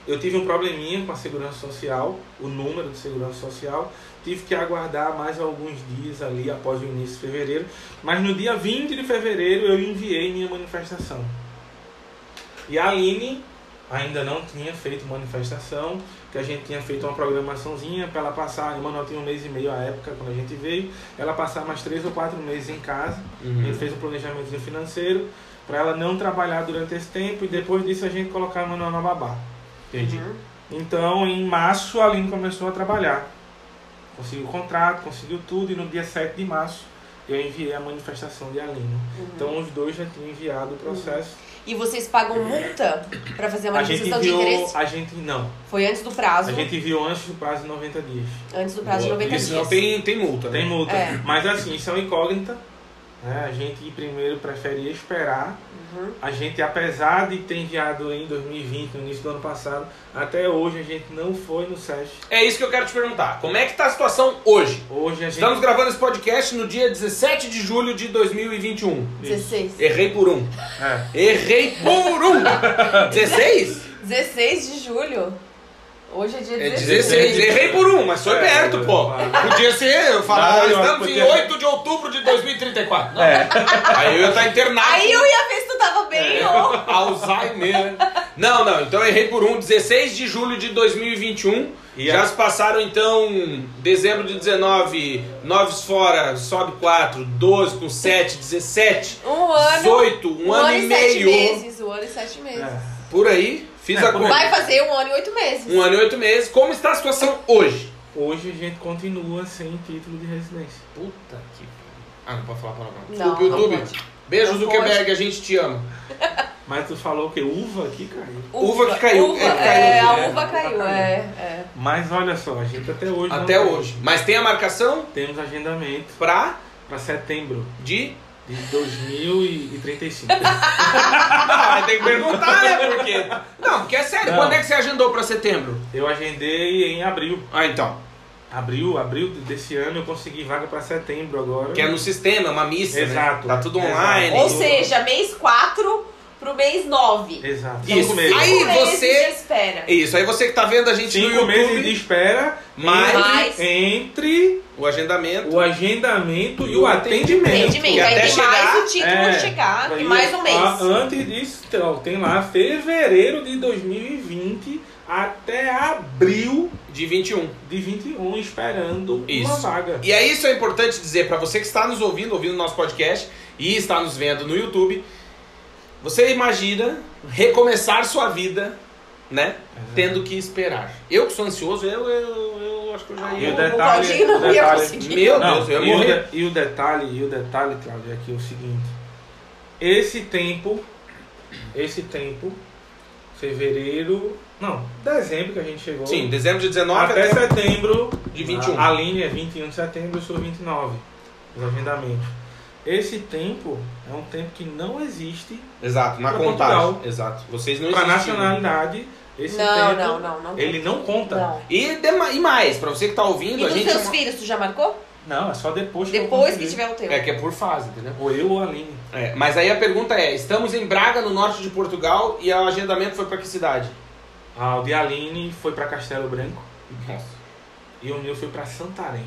Speaker 3: Eu tive um probleminha com a segurança social, o número de segurança social, tive que aguardar mais alguns dias ali após o início de fevereiro, mas no dia 20 de fevereiro eu enviei minha manifestação. E a Aline ainda não tinha feito manifestação, que a gente tinha feito uma programaçãozinha para ela passar, a Emanuel tinha um mês e meio à época quando a gente veio, ela passar mais três ou quatro meses em casa, a
Speaker 1: Uhum.
Speaker 3: gente fez um planejamento financeiro para ela não trabalhar durante esse tempo e depois disso a gente colocar a Manuel na babá.
Speaker 1: Entendi.
Speaker 2: Uhum.
Speaker 3: Então, em março, a Aline começou a trabalhar. Conseguiu o contrato, conseguiu tudo e no dia 7 de março eu enviei a manifestação de Aline.
Speaker 2: Uhum.
Speaker 3: Então, os dois já tinham enviado o processo.
Speaker 2: E vocês pagam multa pra fazer a
Speaker 3: A gente
Speaker 2: manifestação de
Speaker 3: enviou,
Speaker 2: interesse?
Speaker 3: a gente não.
Speaker 2: Foi antes do prazo.
Speaker 3: A gente enviou antes do prazo de 90 dias.
Speaker 2: Antes do prazo
Speaker 1: Boa,
Speaker 2: de 90
Speaker 1: porque senão
Speaker 2: dias.
Speaker 1: tem, tem multa, né?
Speaker 3: Tem multa.
Speaker 2: É.
Speaker 3: Mas assim, isso é uma incógnita. Né? A gente primeiro prefere esperar
Speaker 2: Uhum.
Speaker 3: A gente, apesar de ter enviado em 2020, no início do ano passado, até hoje a gente não foi no SES.
Speaker 1: É isso que eu quero te perguntar. Como é que tá a situação hoje?
Speaker 3: Hoje a gente.
Speaker 1: Estamos gravando esse podcast no dia 17 de julho de 2021.
Speaker 2: 16.
Speaker 1: Errei por um.
Speaker 3: É.
Speaker 1: Errei por um! (laughs) 16?
Speaker 2: 16 de julho. Hoje é dia
Speaker 1: É
Speaker 2: 16.
Speaker 1: 16. Errei por um, mas foi
Speaker 3: É,
Speaker 1: perto, pô.
Speaker 3: claro.
Speaker 1: Podia ser, eu falar,
Speaker 3: Não,
Speaker 1: estamos em
Speaker 3: podia-
Speaker 1: 8 de outubro de 2034. Não.
Speaker 3: É.
Speaker 1: Aí eu ia estar internado.
Speaker 2: Aí eu ia ver se tu tava bem,
Speaker 1: É.
Speaker 2: ó. (laughs)
Speaker 1: Alzheimer. Não, não, então eu errei por um. 16 de julho de 2021.
Speaker 3: E
Speaker 1: Já
Speaker 3: a-
Speaker 1: se passaram então dezembro de 19, 9 fora, sobe 4, 12 com 7, 17,
Speaker 2: Um ano.
Speaker 1: 18, um,
Speaker 2: um
Speaker 1: ano,
Speaker 2: ano
Speaker 1: e
Speaker 2: e sete
Speaker 1: meio.
Speaker 2: meses. Um ano e sete meses.
Speaker 3: É.
Speaker 1: Por aí, fiz
Speaker 3: É,
Speaker 1: a conta.
Speaker 2: Vai fazer um ano e oito meses.
Speaker 1: Um ano e oito meses. Como está a situação hoje?
Speaker 3: Hoje a gente continua sem título de residência.
Speaker 1: Puta que. Ah, não pode falar palavrão.
Speaker 2: Não,
Speaker 1: Desculpa,
Speaker 2: não
Speaker 1: YouTube.
Speaker 2: pode.
Speaker 1: Beijo,
Speaker 2: Não
Speaker 1: Zuckerberg, a gente te ama. (laughs)
Speaker 3: Mas tu falou que uva aqui caiu.
Speaker 1: Uva que caiu.
Speaker 2: Uva,
Speaker 1: É, caiu,
Speaker 2: é, a
Speaker 1: é.
Speaker 2: uva caiu, é. é.
Speaker 3: Mas olha só, a gente até hoje. não
Speaker 1: Até hoje. Mas tem a marcação
Speaker 3: Temos agendamento
Speaker 1: pra
Speaker 3: para setembro
Speaker 1: de.
Speaker 3: De 2035.
Speaker 1: Ah, (laughs) tem que perguntar, né? Porque. Não, porque é sério.
Speaker 3: Não.
Speaker 1: Quando é que você agendou pra setembro?
Speaker 3: Eu agendei em abril.
Speaker 1: Ah, então.
Speaker 3: Abril, abril desse ano eu consegui vaga para setembro agora.
Speaker 1: Que é no sistema, é uma missa. né?
Speaker 3: Exato.
Speaker 1: Tá tudo online.
Speaker 2: Ou seja, mês 4 pro mês 9.
Speaker 3: Exato.
Speaker 1: Isso.
Speaker 3: Cinco meses.
Speaker 1: Aí
Speaker 2: Cinco meses
Speaker 1: você-
Speaker 2: de espera.
Speaker 1: Isso, aí você que tá vendo a gente
Speaker 3: Cinco
Speaker 1: no
Speaker 3: meses de
Speaker 1: YouTube,
Speaker 3: espera
Speaker 1: mais
Speaker 2: Mais.
Speaker 3: entre
Speaker 1: o agendamento.
Speaker 3: o agendamento e o atendimento.
Speaker 2: Entendimento.
Speaker 1: E
Speaker 2: Aí
Speaker 1: até
Speaker 2: tem
Speaker 1: chegar-
Speaker 2: mais o título
Speaker 3: É,
Speaker 2: de chegar e mais um
Speaker 3: a-
Speaker 2: mês.
Speaker 3: antes disso, então, tem lá fevereiro de 2020 até abril
Speaker 1: De 21.
Speaker 3: de 21 esperando uma
Speaker 1: Isso.
Speaker 3: vaga.
Speaker 1: E é isso é importante dizer pra você que está nos ouvindo, ouvindo o nosso podcast e está nos vendo no YouTube. Você imagina recomeçar sua vida, né? Tendo que esperar. Eu que sou ansioso, eu, eu, eu acho que eu já
Speaker 3: E
Speaker 1: ia.
Speaker 3: o
Speaker 2: O
Speaker 3: detalhe,
Speaker 2: não
Speaker 3: o detalhe-.
Speaker 1: Meu
Speaker 3: Não,
Speaker 1: Deus, eu ia
Speaker 3: e, o
Speaker 1: morrer.
Speaker 3: de- e o detalhe, e o detalhe, Cláudio, é que é o seguinte. Esse tempo, esse tempo fevereiro. Não, dezembro que a gente chegou.
Speaker 1: Sim, dezembro de 19
Speaker 3: até setembro
Speaker 1: de 21.
Speaker 3: A, a linha é 21 de setembro, eu sou 29. Os agendamentos. Esse tempo é um tempo que não existe
Speaker 1: Exato, na contagem.
Speaker 3: Portugal.
Speaker 1: Exato. Vocês não
Speaker 3: para nacionalidade. Esse
Speaker 2: Não,
Speaker 3: tempo,
Speaker 2: não, não, não
Speaker 3: Ele não conta.
Speaker 2: Não.
Speaker 1: E, e mais, pra você que tá ouvindo,
Speaker 2: E
Speaker 1: a gente.
Speaker 2: seus filhos, tu já marcou?
Speaker 3: Não, é só depois que
Speaker 2: Depois que tiver o teu.
Speaker 1: É que é por fase, entendeu?
Speaker 3: Ou eu ou a Aline.
Speaker 1: É, mas aí a pergunta é: estamos em Braga, no norte de Portugal, e o agendamento foi pra que cidade?
Speaker 3: Ah, o de Aline foi para Castelo Branco
Speaker 1: Nossa.
Speaker 3: e o meu foi para Santarém.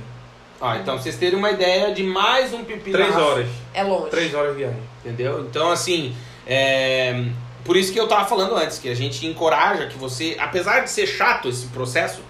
Speaker 1: Ah, então vocês terem uma ideia de mais um pepino.
Speaker 3: Três horas.
Speaker 2: É longe.
Speaker 3: Três horas de viagem.
Speaker 1: Entendeu? Então, assim, é... por isso que eu tava falando antes, que a gente encoraja que você, apesar de ser chato esse processo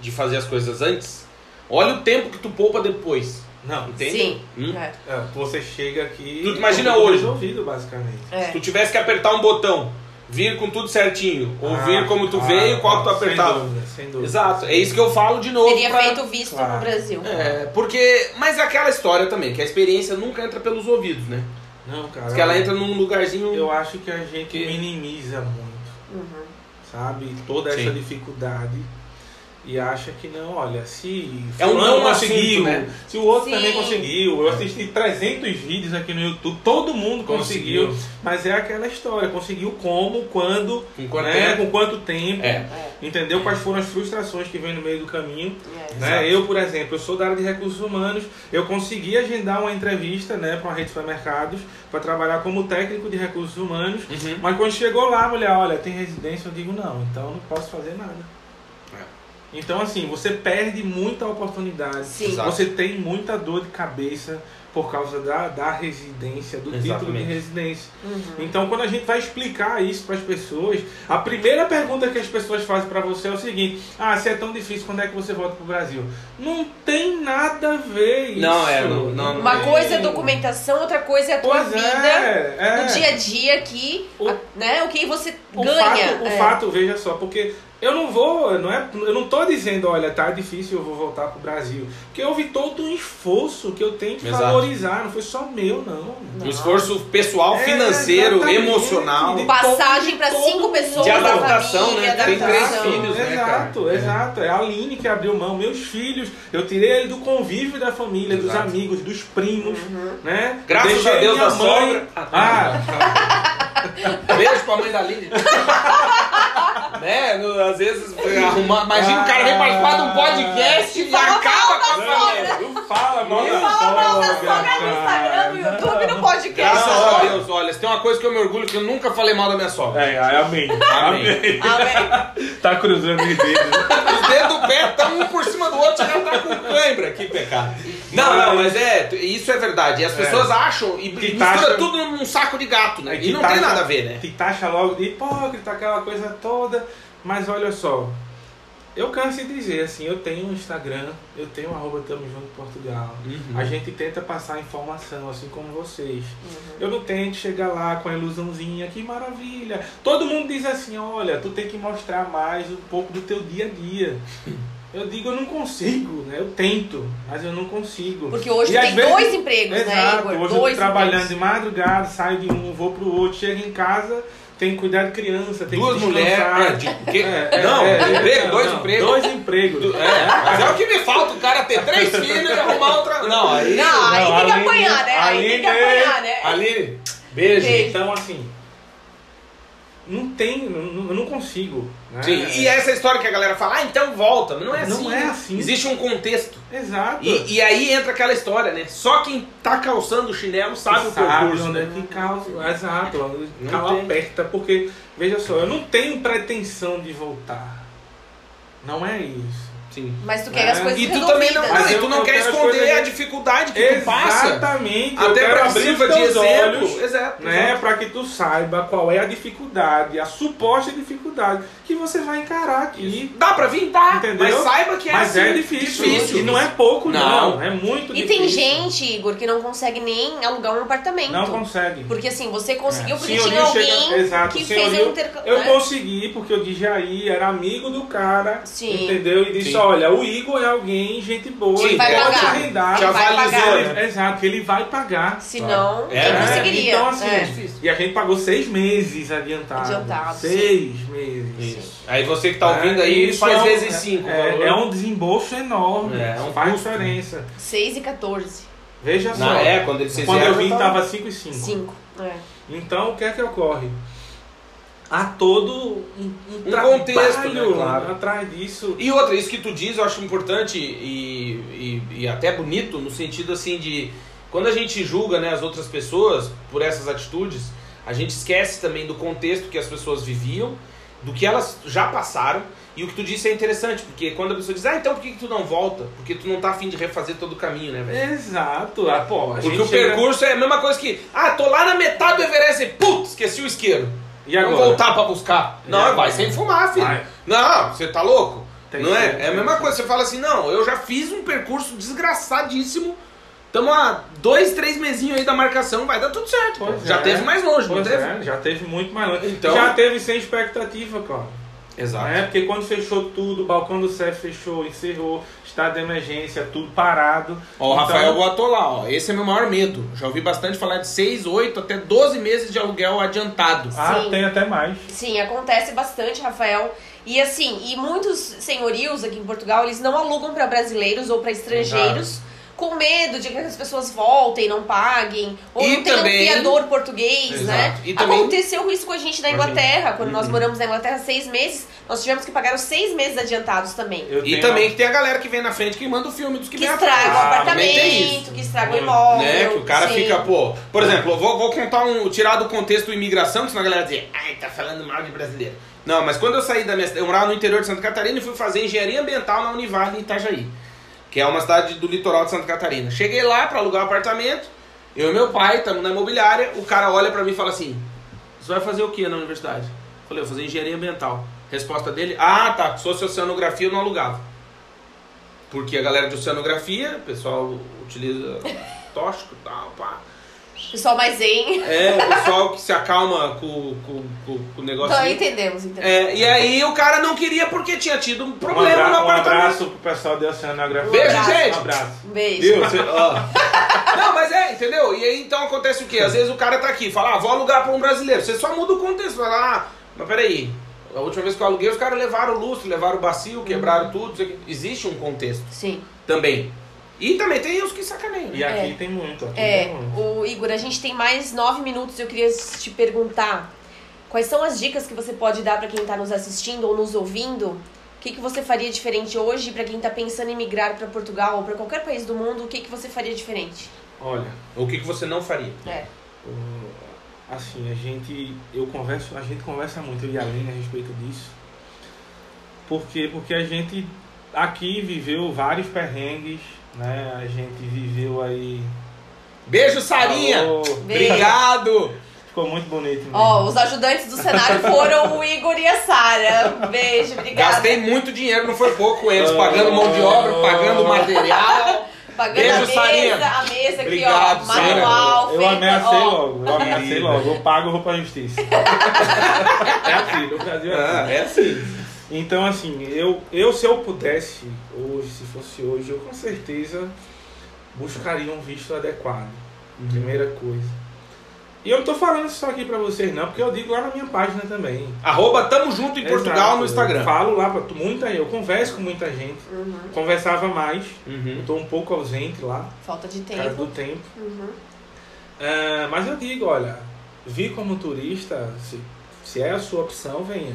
Speaker 1: de fazer as coisas antes, olha o tempo que tu poupa depois.
Speaker 3: Não,
Speaker 1: Entende?
Speaker 2: Sim.
Speaker 1: Hum?
Speaker 2: É.
Speaker 3: é, você chega aqui.
Speaker 1: Tu imagina hoje.
Speaker 3: resolvido, basicamente.
Speaker 2: É.
Speaker 1: Se tu tivesse que apertar um botão, vir com tudo certinho, ou
Speaker 3: Ah,
Speaker 1: vir como tu
Speaker 3: ah,
Speaker 1: veio, qual que tu
Speaker 3: sem
Speaker 1: apertava?
Speaker 3: dúvida, sem dúvida.
Speaker 1: Exato, é isso que eu falo de novo.
Speaker 2: Teria
Speaker 1: pra-
Speaker 2: feito visto
Speaker 3: Claro.
Speaker 2: no Brasil.
Speaker 1: É, porque. Mas é aquela história também, que a experiência nunca entra pelos ouvidos, né?
Speaker 3: Não, cara.
Speaker 1: Que ela entra num lugarzinho.
Speaker 3: Eu acho que a gente
Speaker 1: Que-
Speaker 3: minimiza muito,
Speaker 2: Uhum.
Speaker 3: sabe? Toda essa
Speaker 1: Sim.
Speaker 3: dificuldade. E acha que não, olha, se
Speaker 1: É um não assunto,
Speaker 3: conseguiu,
Speaker 1: né?
Speaker 3: se o outro
Speaker 2: Sim.
Speaker 3: também conseguiu, eu assisti 300 vídeos aqui no YouTube, todo mundo conseguiu,
Speaker 1: Conseguiu.
Speaker 3: mas é aquela história, conseguiu como, quando,
Speaker 1: Com quanto
Speaker 3: né,
Speaker 1: tempo?
Speaker 3: com quanto tempo,
Speaker 1: É.
Speaker 3: Entendeu? Quais foram as frustrações que vem no meio do caminho.
Speaker 2: É.
Speaker 3: Né?
Speaker 1: Exato.
Speaker 3: Eu, por exemplo, eu sou da área de recursos humanos, eu consegui agendar uma entrevista né, para uma rede de supermercados para trabalhar como técnico de recursos humanos,
Speaker 1: Uhum.
Speaker 3: mas quando chegou lá, a mulher, olha, tem residência, eu digo não, então eu não posso fazer nada. Então, assim, você perde muita oportunidade,
Speaker 2: Sim.
Speaker 3: Você tem muita dor de cabeça por causa da, da residência, do título de
Speaker 1: Exatamente.
Speaker 3: residência.
Speaker 2: Uhum.
Speaker 3: Então, quando a gente vai explicar isso para as pessoas, a primeira pergunta que as pessoas fazem para você é o seguinte: Ah, se é tão difícil, quando é que você volta pro Brasil? Não tem nada a ver isso.
Speaker 1: Não, é, não- não-
Speaker 2: Uma
Speaker 3: tem.
Speaker 2: coisa é documentação, outra coisa é a tua
Speaker 3: Pois
Speaker 2: vida
Speaker 3: é, é.
Speaker 2: no dia a dia aqui,
Speaker 3: O-
Speaker 2: a- né? O que você
Speaker 3: O
Speaker 2: ganha.
Speaker 3: fato, o
Speaker 2: é.
Speaker 3: fato, veja só, porque eu não vou, não é, eu não tô dizendo, olha, tá difícil, eu vou voltar pro Brasil. Porque houve todo um esforço que eu tenho que
Speaker 1: Exato.
Speaker 3: Valorizar, não foi só meu, não.
Speaker 1: Um esforço pessoal, financeiro,
Speaker 3: É,
Speaker 1: emocional.
Speaker 3: De
Speaker 2: Passagem pra
Speaker 3: todo
Speaker 2: cinco pessoas
Speaker 1: De
Speaker 2: da
Speaker 1: adaptação,
Speaker 2: família,
Speaker 1: né? Tem três
Speaker 2: adaptação.
Speaker 1: filhos, né,
Speaker 3: exato,
Speaker 1: cara?
Speaker 3: exato. É a Aline que abriu mão, meus filhos. Eu tirei ele do convívio da família, dos
Speaker 1: Exato.
Speaker 3: amigos, dos primos,
Speaker 2: Uhum.
Speaker 3: né?
Speaker 1: Graças
Speaker 3: Deixei
Speaker 1: a Deus da
Speaker 3: mãe-
Speaker 1: sogra.
Speaker 3: Ah, (laughs)
Speaker 1: Beijo pra mãe da Lili. (laughs) né? Às vezes arrumar. Imagina o cara vem participar de um podcast e
Speaker 2: Fala
Speaker 1: sogra.
Speaker 3: não fala mal da
Speaker 2: Fala mal da
Speaker 3: sogra,
Speaker 2: sogra no Instagram, no. YouTube, no podcast.
Speaker 1: Graças
Speaker 3: Não.
Speaker 1: a Deus, olha, se tem uma coisa que eu me orgulho que eu nunca falei mal da minha sogra.
Speaker 3: É, ai, amém.
Speaker 1: Amém.
Speaker 2: Amém.
Speaker 3: Tá cruzando os dedos.
Speaker 1: Os dedos do pé estão um por cima do outro, já tá com cãibra. Que pecado. Não, não, mas é, isso é verdade. E as
Speaker 3: É.
Speaker 1: pessoas acham e
Speaker 3: Que
Speaker 1: mistura
Speaker 3: taxa-
Speaker 1: tudo num saco de gato, né?
Speaker 3: É
Speaker 1: E
Speaker 3: que
Speaker 1: não
Speaker 3: taxa-
Speaker 1: tem nada a ver, né?
Speaker 3: Que taxa logo de hipócrita, aquela coisa toda. Mas olha só, eu canso de dizer assim, eu tenho um Instagram, eu tenho um arroba Tamo Junto Portugal.
Speaker 1: Uhum.
Speaker 3: A gente tenta passar informação, assim como vocês.
Speaker 2: Uhum.
Speaker 3: Eu não tento chegar lá com a ilusãozinha, que maravilha. Todo mundo diz assim, olha, tu tem que mostrar mais um pouco do teu dia a dia. (laughs) Eu digo, eu não consigo, né? Eu tento, mas eu não consigo.
Speaker 2: Porque hoje
Speaker 3: E
Speaker 2: tem
Speaker 3: vezes-
Speaker 2: dois empregos, né,
Speaker 3: Exato,
Speaker 2: Igor?
Speaker 3: hoje eu
Speaker 2: dois
Speaker 3: tô trabalhando
Speaker 2: empregos.
Speaker 3: de madrugada, saio de um, vou pro outro, chego em casa, tenho que cuidar de criança, tem
Speaker 1: Duas
Speaker 3: que
Speaker 1: mulheres. É, de, que,
Speaker 3: É, é,
Speaker 1: não,
Speaker 3: é, é,
Speaker 1: emprego, dois
Speaker 3: não,
Speaker 1: empregos.
Speaker 3: Dois empregos.
Speaker 1: É, mas é o que me falta, o cara ter três (laughs) filhos e arrumar outra. Não, aí.
Speaker 2: Não, aí
Speaker 3: Não,
Speaker 2: tem que apanhar, né? Aí tem que apanhar, né?
Speaker 1: Aline, beijo.
Speaker 2: Beijo.
Speaker 3: Então, assim, não tem, não- eu não consigo. Né?
Speaker 1: Sim, e essa história que a galera fala, ah, então volta. Mas não é
Speaker 3: Não
Speaker 1: assim.
Speaker 3: é
Speaker 1: né?
Speaker 3: assim.
Speaker 1: Existe um contexto.
Speaker 3: Exato.
Speaker 1: E, e aí entra aquela história, né? Só quem tá calçando o chinelo sabe o
Speaker 3: sabe
Speaker 1: percurso.
Speaker 3: onde é
Speaker 1: né?
Speaker 3: que causa. Exato,
Speaker 1: Não
Speaker 3: cala aperta, porque, veja só, eu não tenho pretensão de voltar. Não é isso.
Speaker 1: Sim.
Speaker 2: Mas tu quer
Speaker 3: É.
Speaker 2: as coisas
Speaker 1: E tu também não,
Speaker 3: Mas
Speaker 1: não, e
Speaker 3: eu-
Speaker 1: tu não quer esconder a dificuldade que tu passa.
Speaker 3: Exatamente.
Speaker 1: Até pra
Speaker 3: abrir os teus
Speaker 1: exemplo.
Speaker 3: olhos,
Speaker 1: Exato.
Speaker 3: né, para que tu saiba qual é a dificuldade, a suposta dificuldade que você vai encarar aqui.
Speaker 1: Dá pra vir? Dá.
Speaker 3: Entendeu?
Speaker 1: Mas saiba que é
Speaker 3: Mas
Speaker 1: assim,
Speaker 3: é difícil.
Speaker 1: difícil.
Speaker 3: E não é pouco, não.
Speaker 1: Não.
Speaker 3: É muito
Speaker 2: E
Speaker 3: difícil.
Speaker 2: tem gente, Igor, que não consegue nem alugar um apartamento.
Speaker 3: Não consegue.
Speaker 2: Porque assim, você conseguiu
Speaker 3: É.
Speaker 2: porque tinha alguém
Speaker 3: chega- exato,
Speaker 2: que fez um intercâmbio.
Speaker 3: Eu
Speaker 2: né?
Speaker 3: consegui, porque o Djaí era amigo do cara,
Speaker 2: Sim.
Speaker 3: entendeu? E disse,
Speaker 1: Sim.
Speaker 3: Olha, o Igor é alguém, gente boa,
Speaker 1: Sim,
Speaker 3: ele
Speaker 2: vai
Speaker 3: pode
Speaker 2: pagar.
Speaker 3: arrendar.
Speaker 1: Já
Speaker 2: vai pagar.
Speaker 1: né?
Speaker 3: Exato, que ele vai pagar.
Speaker 2: Se não,
Speaker 1: É,
Speaker 2: não
Speaker 1: né?
Speaker 2: conseguiria.
Speaker 3: Então, assim,
Speaker 2: É.
Speaker 1: difícil.
Speaker 3: e a gente pagou seis meses adiantado.
Speaker 2: Adiantado,
Speaker 3: Seis meses.
Speaker 1: Isso. Aí você que tá ouvindo aí,
Speaker 3: Isso
Speaker 1: faz
Speaker 3: é um-
Speaker 1: vezes 5.
Speaker 3: É, é um desembolso enorme.
Speaker 1: É, é um
Speaker 3: faz
Speaker 1: custo.
Speaker 3: diferença.
Speaker 2: 6 e 14.
Speaker 3: Veja só.
Speaker 1: Na é, quando eles
Speaker 3: Quando eu vim,
Speaker 1: tava-
Speaker 3: tava 5 e 5.
Speaker 2: 5. É.
Speaker 3: Então, o que é que ocorre? Há todo um, um,
Speaker 1: Um contexto, né, claro.
Speaker 3: atrás disso.
Speaker 1: E outra, isso que tu diz eu acho importante e, e, e até bonito, no sentido assim de. Quando a gente julga né, as outras pessoas por essas atitudes, a gente esquece também do contexto que as pessoas viviam, do que elas já passaram. E o que tu disse é interessante, porque quando a pessoa diz, ah, então por que, que tu não volta? Porque tu não tá afim de refazer todo o caminho, né, velho?
Speaker 3: Exato. Ah, pô, a
Speaker 1: Porque
Speaker 3: gente
Speaker 1: o
Speaker 3: chega-
Speaker 1: percurso é a mesma coisa que, ah, tô lá na metade do Everest e, putz, esqueci o isqueiro.
Speaker 3: E
Speaker 1: Vamos
Speaker 3: agora?
Speaker 1: voltar pra buscar.
Speaker 3: E
Speaker 1: Não,
Speaker 3: agora?
Speaker 1: vai sem fumar, filho.
Speaker 3: Vai.
Speaker 1: Não, você tá louco?
Speaker 3: Tem
Speaker 1: não é? É a mesma coisa. Você fala assim, não, eu já fiz um percurso desgraçadíssimo. Tamo há dois, três mesinhos aí da marcação, vai dar tudo certo.
Speaker 3: Pois
Speaker 1: já
Speaker 3: é.
Speaker 1: teve mais longe, não
Speaker 3: Pois
Speaker 1: teve?
Speaker 3: é, já teve muito mais longe.
Speaker 1: Então-
Speaker 3: Já teve sem expectativa, claro.
Speaker 1: Exato.
Speaker 3: É, porque quando fechou tudo, o balcão do CEF fechou, encerrou, estado de emergência, tudo parado.
Speaker 1: Ó, o
Speaker 3: Então,
Speaker 1: Rafael botou lá, ó. Esse é meu maior medo. Já ouvi bastante falar de 6, 8, até 12 meses de aluguel adiantado.
Speaker 3: Ah,
Speaker 2: Sim.
Speaker 3: tem até mais.
Speaker 2: Sim, acontece bastante, Rafael. E assim, e muitos senhorios aqui em Portugal, eles não alugam para brasileiros ou para estrangeiros. Com medo de que as pessoas voltem, não paguem, ou
Speaker 1: E
Speaker 2: não tenham
Speaker 1: também-
Speaker 2: um fiador português,
Speaker 1: Exato.
Speaker 2: né?
Speaker 1: E também-
Speaker 2: Aconteceu isso com a gente na Inglaterra. Quando nós
Speaker 3: Uhum.
Speaker 2: moramos na Inglaterra seis meses, nós tivemos que pagar os seis meses adiantados também.
Speaker 3: Eu
Speaker 1: E também que tem a galera que vem na frente que manda o filme dos que,
Speaker 2: Que
Speaker 1: vem
Speaker 2: estraga o apartamento, que estraga o
Speaker 3: Muito,
Speaker 2: imóvel.
Speaker 1: né? Que o cara
Speaker 2: sim.
Speaker 1: fica, pô. Por exemplo, eu vou, vou contar um. tirar do contexto imigração, que senão a galera dizer, ai, tá falando mal de brasileiro. Não, mas quando eu saí da minha eu morava no interior de Santa Catarina e fui fazer engenharia ambiental na Univale em Itajaí, que é uma cidade do litoral de Santa Catarina. Cheguei lá pra alugar um apartamento, eu e meu pai, estamos na imobiliária, o cara olha pra mim e fala assim: Você vai fazer o que na universidade? Eu falei, eu vou fazer engenharia ambiental. Resposta dele: Ah, tá, se fosse oceanografia eu não alugava. Porque a galera de oceanografia, o pessoal utiliza (laughs) tóxico tal, pá.
Speaker 2: Pessoal mais zen.
Speaker 1: É, o pessoal que se acalma com, com, com, com o negócio.
Speaker 2: Então, entendemos, entendemos.
Speaker 1: É, e aí o cara não queria porque tinha tido um
Speaker 3: Um,
Speaker 1: problema
Speaker 3: abra-
Speaker 1: no
Speaker 3: um
Speaker 1: apartamento.
Speaker 3: abraço pro pessoal de Oceanografia.
Speaker 1: Beijo, gente.
Speaker 3: Um abraço.
Speaker 2: Um beijo.
Speaker 1: Viu? Você- ó. (laughs) Não, mas é, entendeu? E aí então acontece o quê? Às vezes o cara tá aqui, fala, ah, vou alugar pra um brasileiro. Você só muda o contexto, vai lá, ah, mas peraí. A última vez que eu aluguei, os caras levaram o lustre, levaram o bacio, quebraram tudo. não sei o quê. Existe um contexto
Speaker 2: Sim.
Speaker 1: também. E também tem os que sacaneiam. né?
Speaker 3: E aqui
Speaker 2: É.
Speaker 3: tem muito. Aqui
Speaker 2: É,
Speaker 3: tem muito.
Speaker 2: o Igor, a gente tem mais nove minutos. Eu queria te perguntar quais são as dicas que você pode dar para quem está nos assistindo ou nos ouvindo. O que, que você faria diferente hoje para quem está pensando em migrar para Portugal ou para qualquer país do mundo? O que, que você faria diferente?
Speaker 3: Olha,
Speaker 1: O que, que você não faria?
Speaker 2: É.
Speaker 3: assim, a gente. Eu converso, a gente conversa muito, eu e a Aline, a respeito disso. Por quê? Porque a gente aqui viveu vários perrengues, né? A gente viveu aí.
Speaker 1: Beijo, Sarinha!
Speaker 3: Alô,
Speaker 2: Beijo.
Speaker 1: Obrigado!
Speaker 3: Ficou muito bonito. mesmo.
Speaker 2: Ó, os ajudantes do cenário foram o Igor e a Sara. Beijo, obrigada.
Speaker 1: Gastei muito dinheiro, não foi pouco eles, pagando mão de obra, pagando material.
Speaker 2: Pagando
Speaker 1: Beijo,
Speaker 2: a mesa,
Speaker 1: Sarinha.
Speaker 2: a mesa aqui,
Speaker 1: Obrigado,
Speaker 2: ó. Manual,
Speaker 3: eu
Speaker 2: feita,
Speaker 3: ameacei
Speaker 2: ó.
Speaker 3: logo, eu ameacei logo. Eu pago, eu vou pra justiça. (laughs) é assim, no Brasil é assim.
Speaker 1: Ah, é assim.
Speaker 3: Então, assim, eu, eu se eu pudesse, hoje, se fosse hoje, eu com certeza buscaria um visto adequado. Primeira coisa. E eu não tô falando isso só aqui pra vocês, não, porque eu digo lá na minha página também.
Speaker 1: Arroba Tamo Junto em Portugal
Speaker 3: Exato.
Speaker 1: no
Speaker 3: Eu
Speaker 1: Instagram.
Speaker 3: falo lá pra muita eu converso com muita gente.
Speaker 2: Uhum.
Speaker 3: Conversava mais.
Speaker 1: Uhum.
Speaker 3: Eu tô um pouco ausente lá,
Speaker 2: Falta de
Speaker 3: por causa do
Speaker 2: tempo.
Speaker 3: tempo.
Speaker 2: Uhum.
Speaker 3: Ah, mas eu digo, olha, vir como turista, se, se é a sua opção, venha.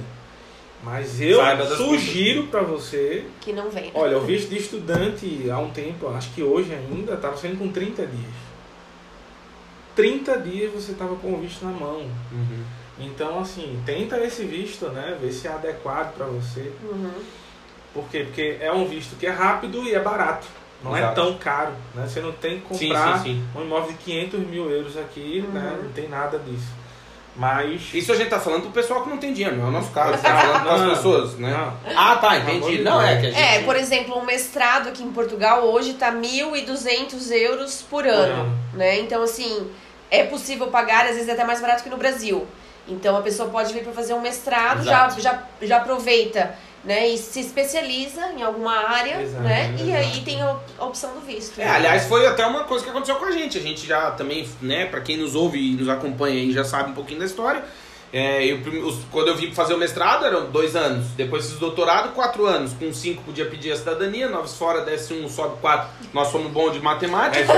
Speaker 3: Mas eu sugiro para você,
Speaker 2: Que não vem.
Speaker 3: olha, o visto de estudante há um tempo, acho que hoje ainda, estava sendo com 30 dias. 30 dias você estava com o visto na mão.
Speaker 1: Uhum.
Speaker 3: Então, assim, tenta esse visto, né? Ver se é adequado para você.
Speaker 2: Uhum.
Speaker 3: Por quê? Porque é um visto que é rápido e é barato. Não é
Speaker 1: Exato.
Speaker 3: tão caro, né? Você não tem que
Speaker 1: Sim,
Speaker 3: comprar
Speaker 1: sim, sim.
Speaker 3: um imóvel de 500 mil euros aqui, né?
Speaker 2: Uhum.
Speaker 3: Não tem nada disso. Mas...
Speaker 1: Isso a gente tá falando pro pessoal que não tem dinheiro, não é o nosso caso. (laughs) Tá falando as pessoas, né?
Speaker 3: não.
Speaker 1: Ah, tá, entendi. Não, é que a gente...
Speaker 2: É, por exemplo, um mestrado aqui em Portugal hoje tá 1.200 euros por ano,
Speaker 3: ano.
Speaker 2: né? Então, assim, é possível pagar, às vezes é até mais barato que no Brasil. Então, a pessoa pode vir para fazer um mestrado, já, já, já aproveita né? E se especializa em alguma área,
Speaker 3: Exato,
Speaker 2: né? E
Speaker 3: exato.
Speaker 2: aí tem a opção do visto.
Speaker 1: É, aliás, foi até uma coisa que aconteceu com a gente. A gente já também, né, pra quem nos ouve e nos acompanha aí, já sabe um pouquinho da história. É, eu, quando eu vim fazer o mestrado eram dois anos. Depois fiz o doutorado, quatro anos. Com cinco podia pedir a cidadania, nove fora, desce um, sobe quatro. Nós somos bons de matemática.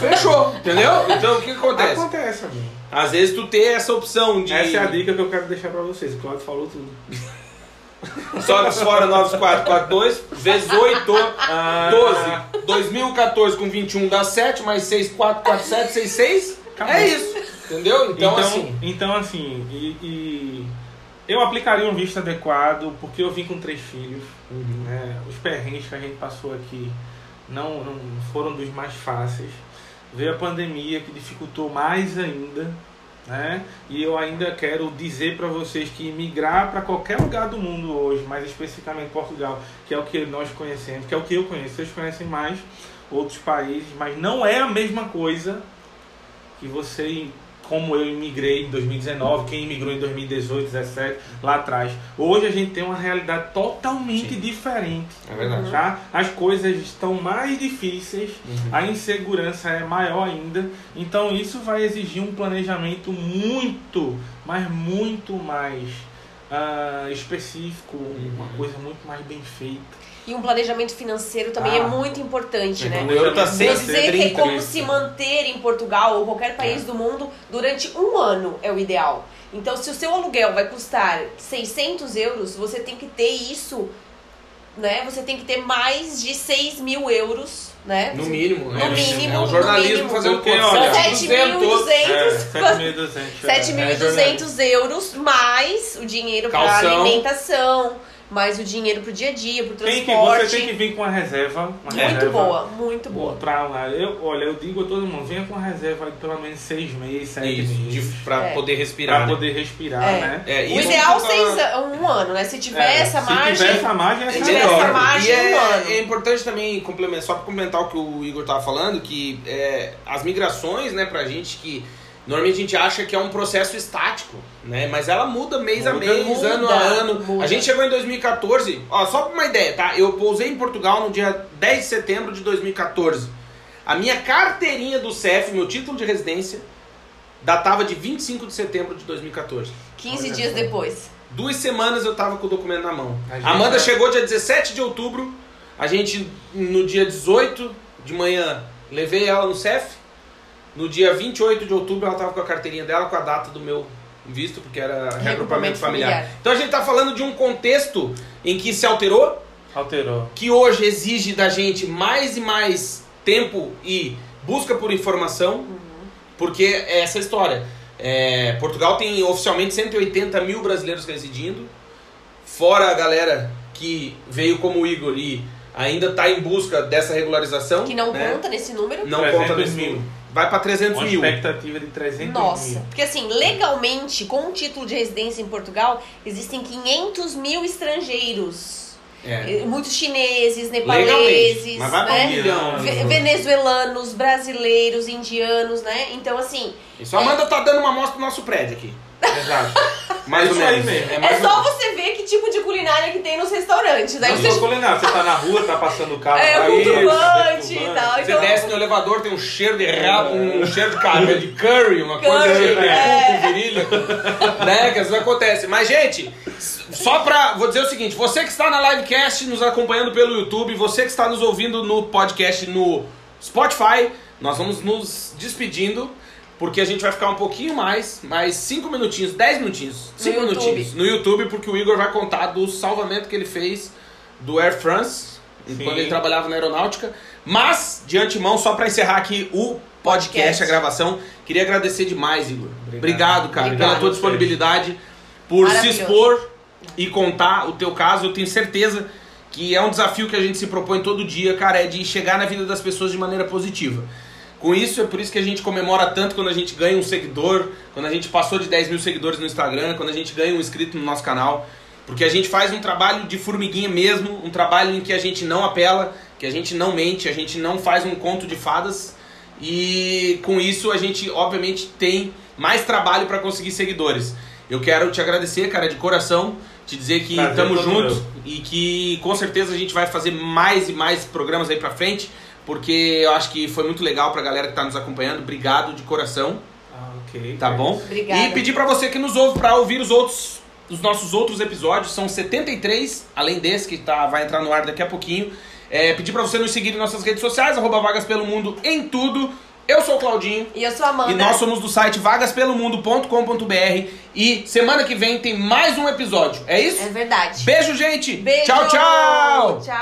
Speaker 1: Fechou, entendeu? Então o que que acontece?
Speaker 3: Acontece, amigo.
Speaker 1: Às vezes tu ter essa opção de.
Speaker 3: Essa é a dica que eu quero deixar pra vocês. O Claudio falou tudo.
Speaker 1: Sobe fora 9442 vezes 8,
Speaker 3: Ah.
Speaker 1: 12. 2014 com 21 dá 7, mais 6, 4, 4, 7, 6, 6.
Speaker 3: Acabou.
Speaker 1: É isso. Entendeu? Então, assim.
Speaker 3: então assim, e, e eu aplicaria um visto adequado porque eu vim com três filhos.
Speaker 1: Uhum.
Speaker 3: né? Os perrengues que a gente passou aqui não, não foram dos mais fáceis. Veio a pandemia que dificultou mais ainda. Né? E eu ainda quero dizer para vocês que migrar para qualquer lugar do mundo hoje, mais especificamente Portugal, que é o que nós conhecemos, que é o que eu conheço, vocês conhecem mais outros países, mas não é a mesma coisa que você, como eu imigrei em 2019, quem imigrou em 2018, 2017, lá atrás. Hoje a gente tem uma realidade totalmente
Speaker 1: Sim.
Speaker 3: diferente.
Speaker 1: É verdade.
Speaker 3: Tá? As coisas estão mais difíceis,
Speaker 1: Uhum.
Speaker 3: a insegurança é maior ainda, então isso vai exigir um planejamento muito, mas muito mais ah, específico, uma
Speaker 1: Uhum.
Speaker 3: coisa muito mais bem feita.
Speaker 2: E um planejamento financeiro também
Speaker 3: Ah.
Speaker 2: é muito importante, né?
Speaker 1: O euro tá 6,
Speaker 2: dizer que é como
Speaker 1: 30.
Speaker 2: se manter em Portugal ou qualquer país do mundo durante um ano é o ideal. Então, se o seu aluguel vai custar 600 euros, você tem que ter isso, né? Você tem que ter mais de 6 mil euros, né?
Speaker 1: No mínimo, né?
Speaker 2: No mínimo,
Speaker 1: É o
Speaker 2: no
Speaker 1: jornalismo
Speaker 2: mínimo.
Speaker 1: fazer o quê?
Speaker 3: olha,
Speaker 2: 7.200
Speaker 3: É, 7.200. (laughs) é.
Speaker 2: 7.200 euros mais o dinheiro para alimentação, mais o dinheiro pro dia a dia, pro
Speaker 3: Tem que,
Speaker 2: transporte.
Speaker 3: você tem que vir com uma reserva. Uma
Speaker 2: Muito
Speaker 3: reserva
Speaker 2: boa, muito boa.
Speaker 3: Pra. Eu, olha, eu digo a todo mundo, venha com uma reserva de pelo menos seis meses, sete
Speaker 1: Isso,
Speaker 3: meses.
Speaker 1: de, pra
Speaker 2: É.
Speaker 1: poder respirar.
Speaker 3: Pra
Speaker 1: né?
Speaker 3: poder respirar,
Speaker 2: É.
Speaker 3: né?
Speaker 1: É,
Speaker 2: O ideal
Speaker 1: tá-
Speaker 2: seis an- um ano, né? Se tiver
Speaker 3: É,
Speaker 2: essa
Speaker 3: se
Speaker 2: margem.
Speaker 3: tiver essa margem, é
Speaker 2: Se
Speaker 1: É
Speaker 2: tiver
Speaker 3: melhor.
Speaker 2: essa margem,
Speaker 1: E é,
Speaker 2: um ano.
Speaker 1: é importante também complementar, só para complementar o que o Igor tava falando, que é, as migrações, né, pra gente que normalmente a gente acha que é um processo estático, né? Mas ela muda mês a
Speaker 3: Muda,
Speaker 1: mês,
Speaker 2: muda,
Speaker 1: ano a ano.
Speaker 2: muda.
Speaker 1: A gente chegou em 2014, ó, só pra uma ideia, tá? Eu pousei em Portugal no dia 10 de setembro de 2014. A minha carteirinha do CEF, meu título de residência, datava de 25 de setembro de 2014.
Speaker 2: 15
Speaker 3: Olha
Speaker 2: dias depois.
Speaker 1: Duas semanas eu tava com o documento na mão.
Speaker 3: A gente
Speaker 1: A Amanda chegou dia 17 de outubro. A gente, no dia 18 de manhã, levei ela no CEF. No dia 28 de outubro, ela tava com a carteirinha dela, com a data do meu visto, porque era reagrupamento
Speaker 2: Reagrupamento
Speaker 1: familiar.
Speaker 2: familiar.
Speaker 1: Então a gente tá falando de um contexto em que se alterou,
Speaker 3: Alterou.
Speaker 1: que hoje exige da gente mais e mais tempo e busca por informação, porque é essa história. É, Portugal tem oficialmente 180 mil brasileiros residindo, fora a galera que veio como o Igor e ainda está em busca dessa regularização.
Speaker 2: Que não
Speaker 1: né?
Speaker 2: conta nesse número.
Speaker 1: Não
Speaker 3: 300
Speaker 1: conta nesse
Speaker 3: mil.
Speaker 1: Vai para 300
Speaker 3: Uma
Speaker 1: mil.
Speaker 3: expectativa de 300
Speaker 2: Nossa,
Speaker 3: mil.
Speaker 2: porque assim, legalmente, com o título de residência em Portugal, existem 500 mil estrangeiros.
Speaker 1: É.
Speaker 2: Muitos chineses,
Speaker 1: Legalmente.
Speaker 2: nepaleses,
Speaker 1: Mas vai pra um
Speaker 2: né? venezuelanos, brasileiros, indianos, né? Então, assim,
Speaker 1: Isso a Amanda tá dando uma amostra pro nosso prédio aqui.
Speaker 3: Exato. (laughs)
Speaker 1: Mais
Speaker 3: É
Speaker 1: ou
Speaker 3: isso aí
Speaker 1: menos.
Speaker 3: mesmo.
Speaker 1: É
Speaker 2: é
Speaker 1: mais ou
Speaker 2: só
Speaker 1: menos.
Speaker 2: você ver que tipo de culinária que tem nos restaurantes. Aí
Speaker 3: Não
Speaker 2: você
Speaker 3: sou culinário, você tá na rua, tá passando o carro.
Speaker 2: É,
Speaker 3: aí,
Speaker 2: um turbante e tal.
Speaker 1: Você
Speaker 2: Então-
Speaker 1: desce no elevador, tem um cheiro de rabo, um cheiro de cabelo de curry, uma coisa
Speaker 2: Curry,
Speaker 1: cheia de
Speaker 2: é.
Speaker 1: cu virilha. né? Que às vezes acontece. Mas, gente, só pra. Vou dizer o seguinte: você que está na livecast nos acompanhando pelo YouTube, você que está nos ouvindo no podcast no Spotify, nós vamos nos despedindo. Porque a gente vai ficar um pouquinho mais, mais 5 minutinhos, 10 minutinhos, 5
Speaker 2: YouTube.
Speaker 1: minutinhos no YouTube, porque o Igor vai contar do salvamento que ele fez do Air France,
Speaker 3: Sim.
Speaker 1: quando ele trabalhava na aeronáutica. Mas, de antemão, só para encerrar aqui o podcast,
Speaker 2: Podcast.
Speaker 1: a gravação, queria agradecer demais, Igor. Obrigado,
Speaker 3: Obrigado.
Speaker 1: cara,
Speaker 2: Obrigado.
Speaker 1: pela tua disponibilidade, por se expor e contar o teu caso. Eu tenho certeza que é um desafio que a gente se propõe todo dia, cara, é de chegar na vida das pessoas de maneira positiva. Com isso, é por isso que a gente comemora tanto quando a gente ganha um seguidor, quando a gente passou de 10 mil seguidores no Instagram, quando a gente ganha um inscrito no nosso canal. Porque a gente faz um trabalho de formiguinha mesmo, um trabalho em que a gente não apela, que a gente não mente, a gente não faz um conto de fadas. E com isso a gente, obviamente, tem mais trabalho para conseguir seguidores. Eu quero te agradecer, cara, de coração, te dizer que estamos juntos e que com certeza a gente vai fazer mais e mais programas aí pra frente, porque eu acho que foi muito legal pra galera que tá nos acompanhando. Obrigado de coração,
Speaker 3: Ah, ok.
Speaker 1: tá bom?
Speaker 2: Obrigada.
Speaker 1: E pedir pra você que nos ouve pra ouvir os outros os nossos outros episódios, são 73, além desse que tá, vai entrar no ar daqui a pouquinho. É, pedir pra você nos seguir em nossas redes sociais, arroba Vagas Pelo Mundo em tudo. Eu sou o Claudinho.
Speaker 2: E eu sou a Amanda.
Speaker 1: E nós somos do site vagaspelomundo.com.br. E semana que vem tem mais um episódio. É isso?
Speaker 2: É verdade.
Speaker 1: Beijo, gente!
Speaker 2: Beijo.
Speaker 1: Tchau, tchau!
Speaker 2: Tchau.